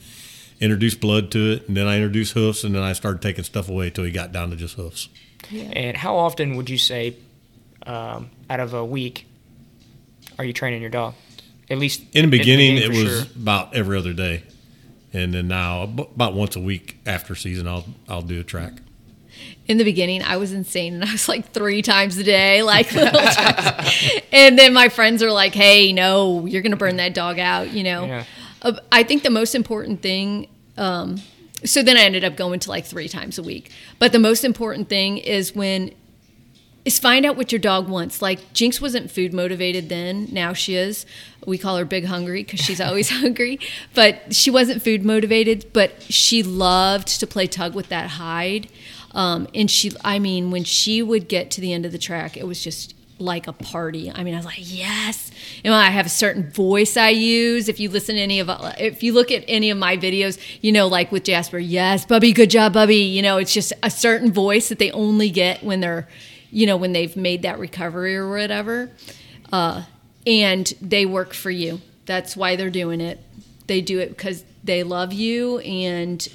introduced blood to it, and then I introduced hoofs, and then I started taking stuff away until he got down to just hoofs. And how often would you say, um, out of a week, are you training your dog? At least In the beginning, it was sure. about every other day, and then now about once a week after season, I'll I'll do a track. In the beginning I was insane and I was like three times a day, like little times. And then my friends are like, "Hey, no, you're gonna burn that dog out," you know. Yeah. Uh, I think the most important thing. Um, so then I ended up going to like three times a week. But the most important thing is when is find out what your dog wants. Like Jinx wasn't food motivated then. Now she is. We call her Big Hungry because she's always hungry. But she wasn't food motivated. But she loved to play tug with that hide. Um, and she, I mean, when she would get to the end of the track, it was just like a party. I mean, I was like, yes. And I have a certain voice I use. If you listen to any of, if you look at any of my videos, you know, like with Jasper, yes, Bubby, good job, Bubby. You know, it's just a certain voice that they only get when they're, you know, when they've made that recovery or whatever. Uh, and they work for you. That's why they're doing it. They do it because they love you and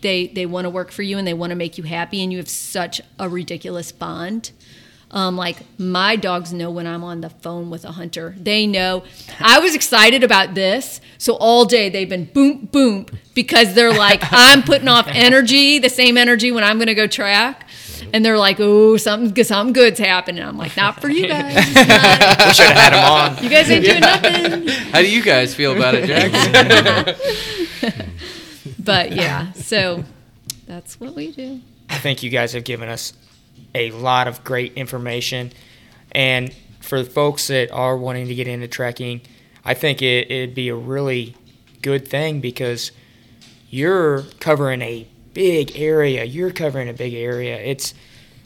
they they want to work for you and they want to make you happy and you have such a ridiculous bond. Um, like my dogs know when I'm on the phone with a hunter. They know. I was excited about this, so all day they've been boom boom because they're like I'm putting off energy, the same energy when I'm going to go track, and they're like, oh something something good's happening. I'm like, not for you guys. It's not. We should have had him on. You guys ain't doing nothing. How do you guys feel about it, Jack? But yeah, so that's what we do. I think you guys have given us a lot of great information. And for folks that are wanting to get into trekking, I think it, it'd be a really good thing because you're covering a big area. You're covering a big area. It's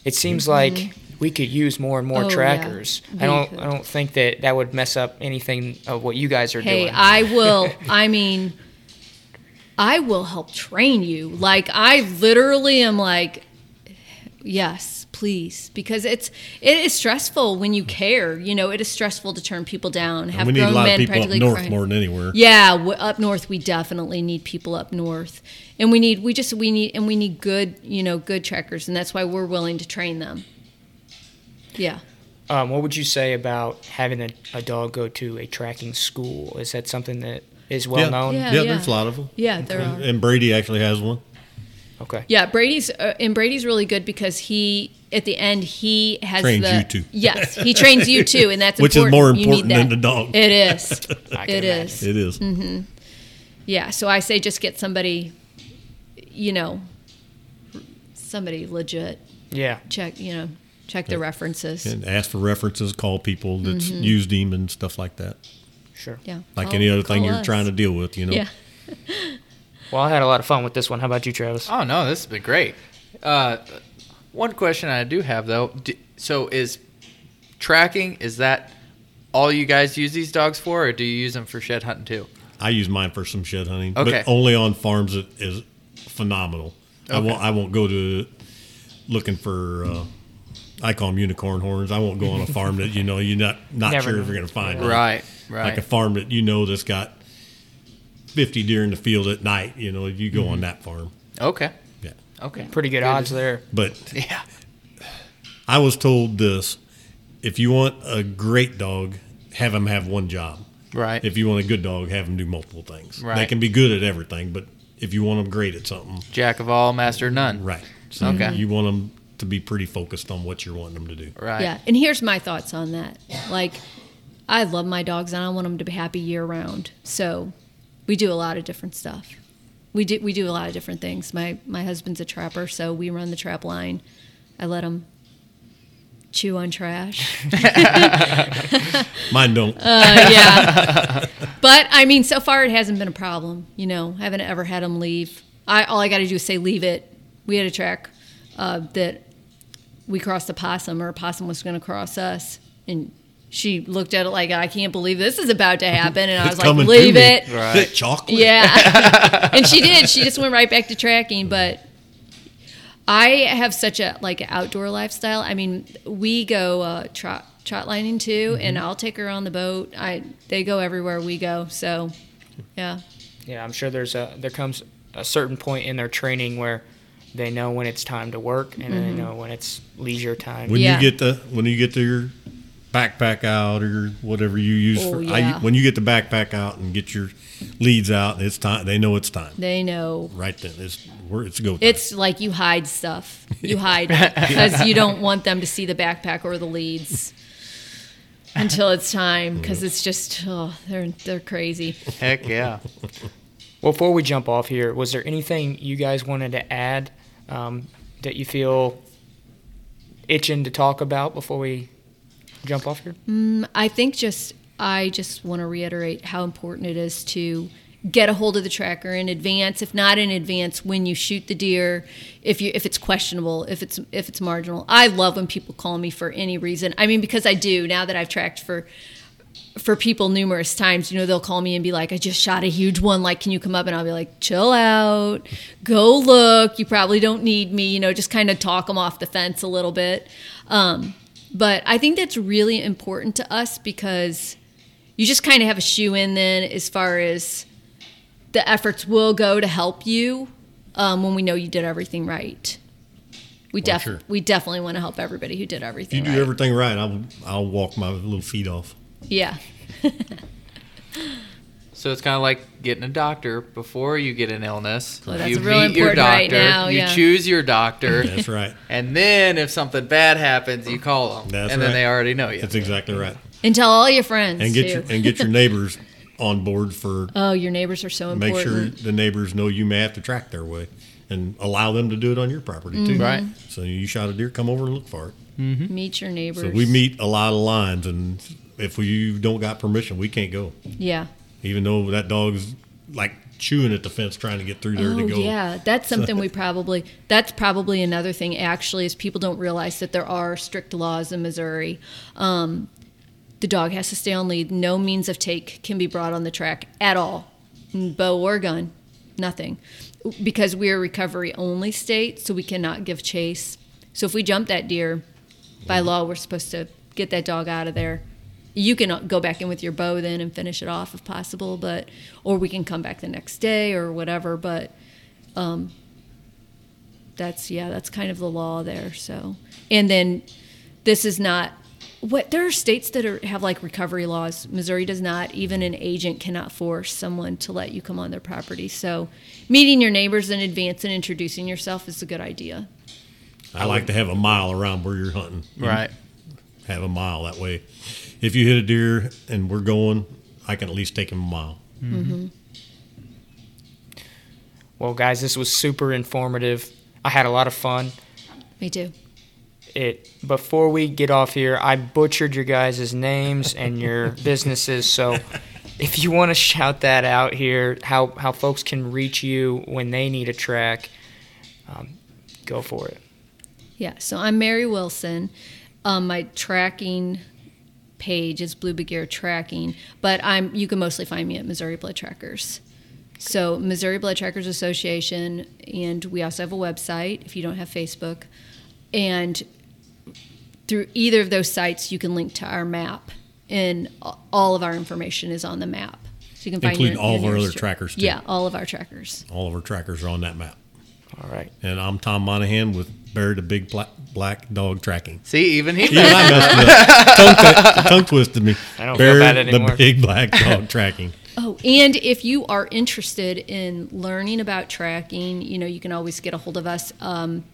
it seems like we could use more and more Mm-hmm. Oh, trackers. We I don't could. I don't think that that would mess up anything of what you guys are Hey, doing. I will. I mean, I will help train you. Like I literally am like, yes, please, because it's it is stressful when you care. You know, it is stressful to turn people down. Have we need a grown lot of men people up practically north crying. more than anywhere. Yeah, w- up north we definitely need people up north, and we need we just we need and we need good you know good trackers, and that's why we're willing to train them. Yeah. Um, what would you say about having a, a dog go to a tracking school? Is that something that is well Yeah. known? Yeah. Yeah, there's a lot of them. Yeah, there are. And Brady actually has one. Okay. Yeah, Brady's uh, and Brady's really good because he at the end he has Trains the you too. yes he trains you too, and that's Which is more You need important than that. the dog. It is. I can It imagine. is. It is. Mm-hmm. Yeah. So I say just get somebody, you know, somebody legit. Yeah. Check you know check the references. And ask for references, call people that's Mm-hmm. used him and stuff like that. Sure. Yeah. Like Call- any other thing you're us. trying to deal with, you know. Yeah. Well, I had a lot of fun with this one. How about you, Travis? Oh no, this has been great. Uh, one question I do have though, d- so is tracking, is that all you guys use these dogs for, or do you use them for shed hunting too? I use mine for some shed hunting, Okay. but only on farms that is phenomenal. Okay. I won't. I won't go to looking for. Uh, I call them unicorn horns. I won't go on a farm that you know you're not not Never sure know. if you're going to find. one. Right, right. Like a farm that you know that's got fifty deer in the field at night. You know, you go on mm-hmm. that farm. okay, Yeah, okay, Pretty good odds there. but Yeah, I was told this: if you want a great dog, have them have one job. right. If you want a good dog, have them do multiple things. Right. They can be good at everything, but if you want them great at something, Jack of all, master of none. right? So Okay. you want them to be pretty focused on what you're wanting them to do. Right. Yeah, and here's my thoughts on that. Like, I love my dogs and I want them to be happy year round. So, we do a lot of different stuff. We do we do a lot of different things. My my husband's a trapper, so we run the trap line. I let him chew on trash. Mine don't. Uh, yeah. But I mean, so far it hasn't been a problem. You know, I haven't ever had them leave. I all I got to do is say leave it. We had a track uh, that we crossed a possum, or a possum was going to cross us, and she looked at it like I can't believe this is about to happen, and I was like, leave it. Right. Chocolate. Yeah. and she did. She just went right back to tracking, but I have such a like outdoor lifestyle. I mean, we go uh, trot trot lining too, and I'll take her on the boat. I they go everywhere we go. So, yeah. Yeah, I'm sure there's a there comes a certain point in their training where they know when it's time to work and they know when it's leisure time. When Yeah. you get the when you get to your backpack out or whatever you use Oh, for, yeah. I, when you get the backpack out and get your leads out, it's time. They know it's time. They know. Right then, it's we're, it's go. Time. It's like you hide stuff. You hide because you don't want them to see the backpack or the leads until it's time because it's just oh they're they're crazy. Heck yeah. Well, before we jump off here, was there anything you guys wanted to add um, that you feel itching to talk about before we jump off here? I think just I just want to reiterate how important it is to get a hold of the tracker in advance, if not in advance, when you shoot the deer, if you if it's questionable, if it's if it's marginal. I love when people call me for any reason. I mean, because I do now that I've tracked for for people numerous times, you know, they'll call me and be like, I just shot a huge one. Like, can you come up? And I'll be like, chill out, go look. You probably don't need me, you know, just kind of talk them off the fence a little bit. Um, but I think that's really important to us because you just kind of have a shoe in then as far as the efforts will go to help you um, when we know you did everything right. We, Well, def- sure. we definitely want to help everybody who did if you everything do right. everything right, I'll I'll walk my little feet off. yeah. So it's kind of like getting a doctor before you get an illness. Well, that's you real meet your doctor. right now, you choose your doctor, That's right. and then if something bad happens, you call them, That's and then they already know you. That's exactly right. And tell all your friends And get too. your and get your neighbors on board for oh, your neighbors are so important. make sure the neighbors know you may have to track their way and allow them to do it on your property Mm-hmm. too. Right. So you shot a deer, come over and look for it. Meet your neighbors. So we meet a lot of lines, and if we don't got permission, we can't go. Yeah. Even though that dog's like chewing at the fence trying to get through there Oh to go. yeah, that's something we probably. That's probably another thing. Actually, is people don't realize that there are strict laws in Missouri. Um, the dog has to stay on lead. No means of take can be brought on the track at all, bow or gun, nothing, because we are recovery only state, so we cannot give chase. So if we jump that deer, by law, we're supposed to get that dog out of there. You can go back in with your bow then and finish it off if possible, but or we can come back the next day or whatever. But um, that's yeah, that's kind of the law there. So and then this is not what there are states that are, have like recovery laws. Missouri does not. Even an agent cannot force someone to let you come on their property. So meeting your neighbors in advance and introducing yourself is a good idea. I like to have a mile around where you're hunting. right. Have a mile that way. If you hit a deer and we're going, I can at least take him a mile. Well, guys, this was super informative. I had a lot of fun. Me too. It before we get off here, I butchered your guys' names and your businesses. So, if you want to shout that out here, how how folks can reach you when they need a track, um, go for it. Yeah, so I'm Mary Wilson. Um, my tracking page is Blue Begier Tracking, but I'm you can mostly find me at Missouri Blood Trackers. So Missouri Blood Trackers Association, and we also have a website if you don't have Facebook, and through either of those sites you can link to our map, and all of our information is on the map. So you can find Including your, all your of our other nearest tra- trackers, too. Yeah, all of our trackers. All of our trackers are on that map. All right. And I'm Tom Monahan with Bear the Big Black, Black Dog Tracking. See, even he Even I messed up. Tongue, twi- tongue twisted me. I don't feel Bear bad the. Big Black Dog Tracking. Oh, and if you are interested in learning about tracking, you know, you can always get a hold of us. Um,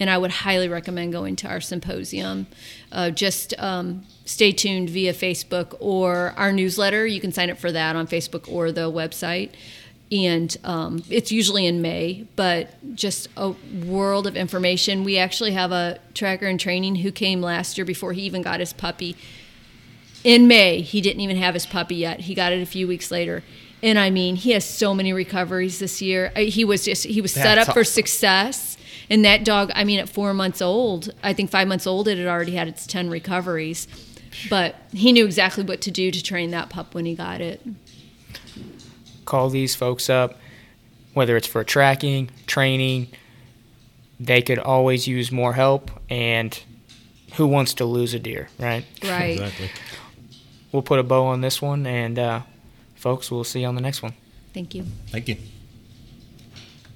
and I would highly recommend going to our symposium. Uh, just um, stay tuned via Facebook or our newsletter. You can sign up for that on Facebook or the website. And um, it's usually in May, but just a world of information. We actually have a tracker in training who came last year before he even got his puppy in May, he didn't even have his puppy yet. He got it a few weeks later. And I mean, he has so many recoveries this year. He was just he was set That's up for success. And that dog, I mean, at four months old, I think five months old, it had already had its ten recoveries. But he knew exactly what to do to train that pup when he got it. Call these folks up, whether it's for tracking, training. They could always use more help. And who wants to lose a deer, right? Right. Exactly. We'll put a bow on this one, and uh, folks, we'll see you on the next one. Thank you. Thank you.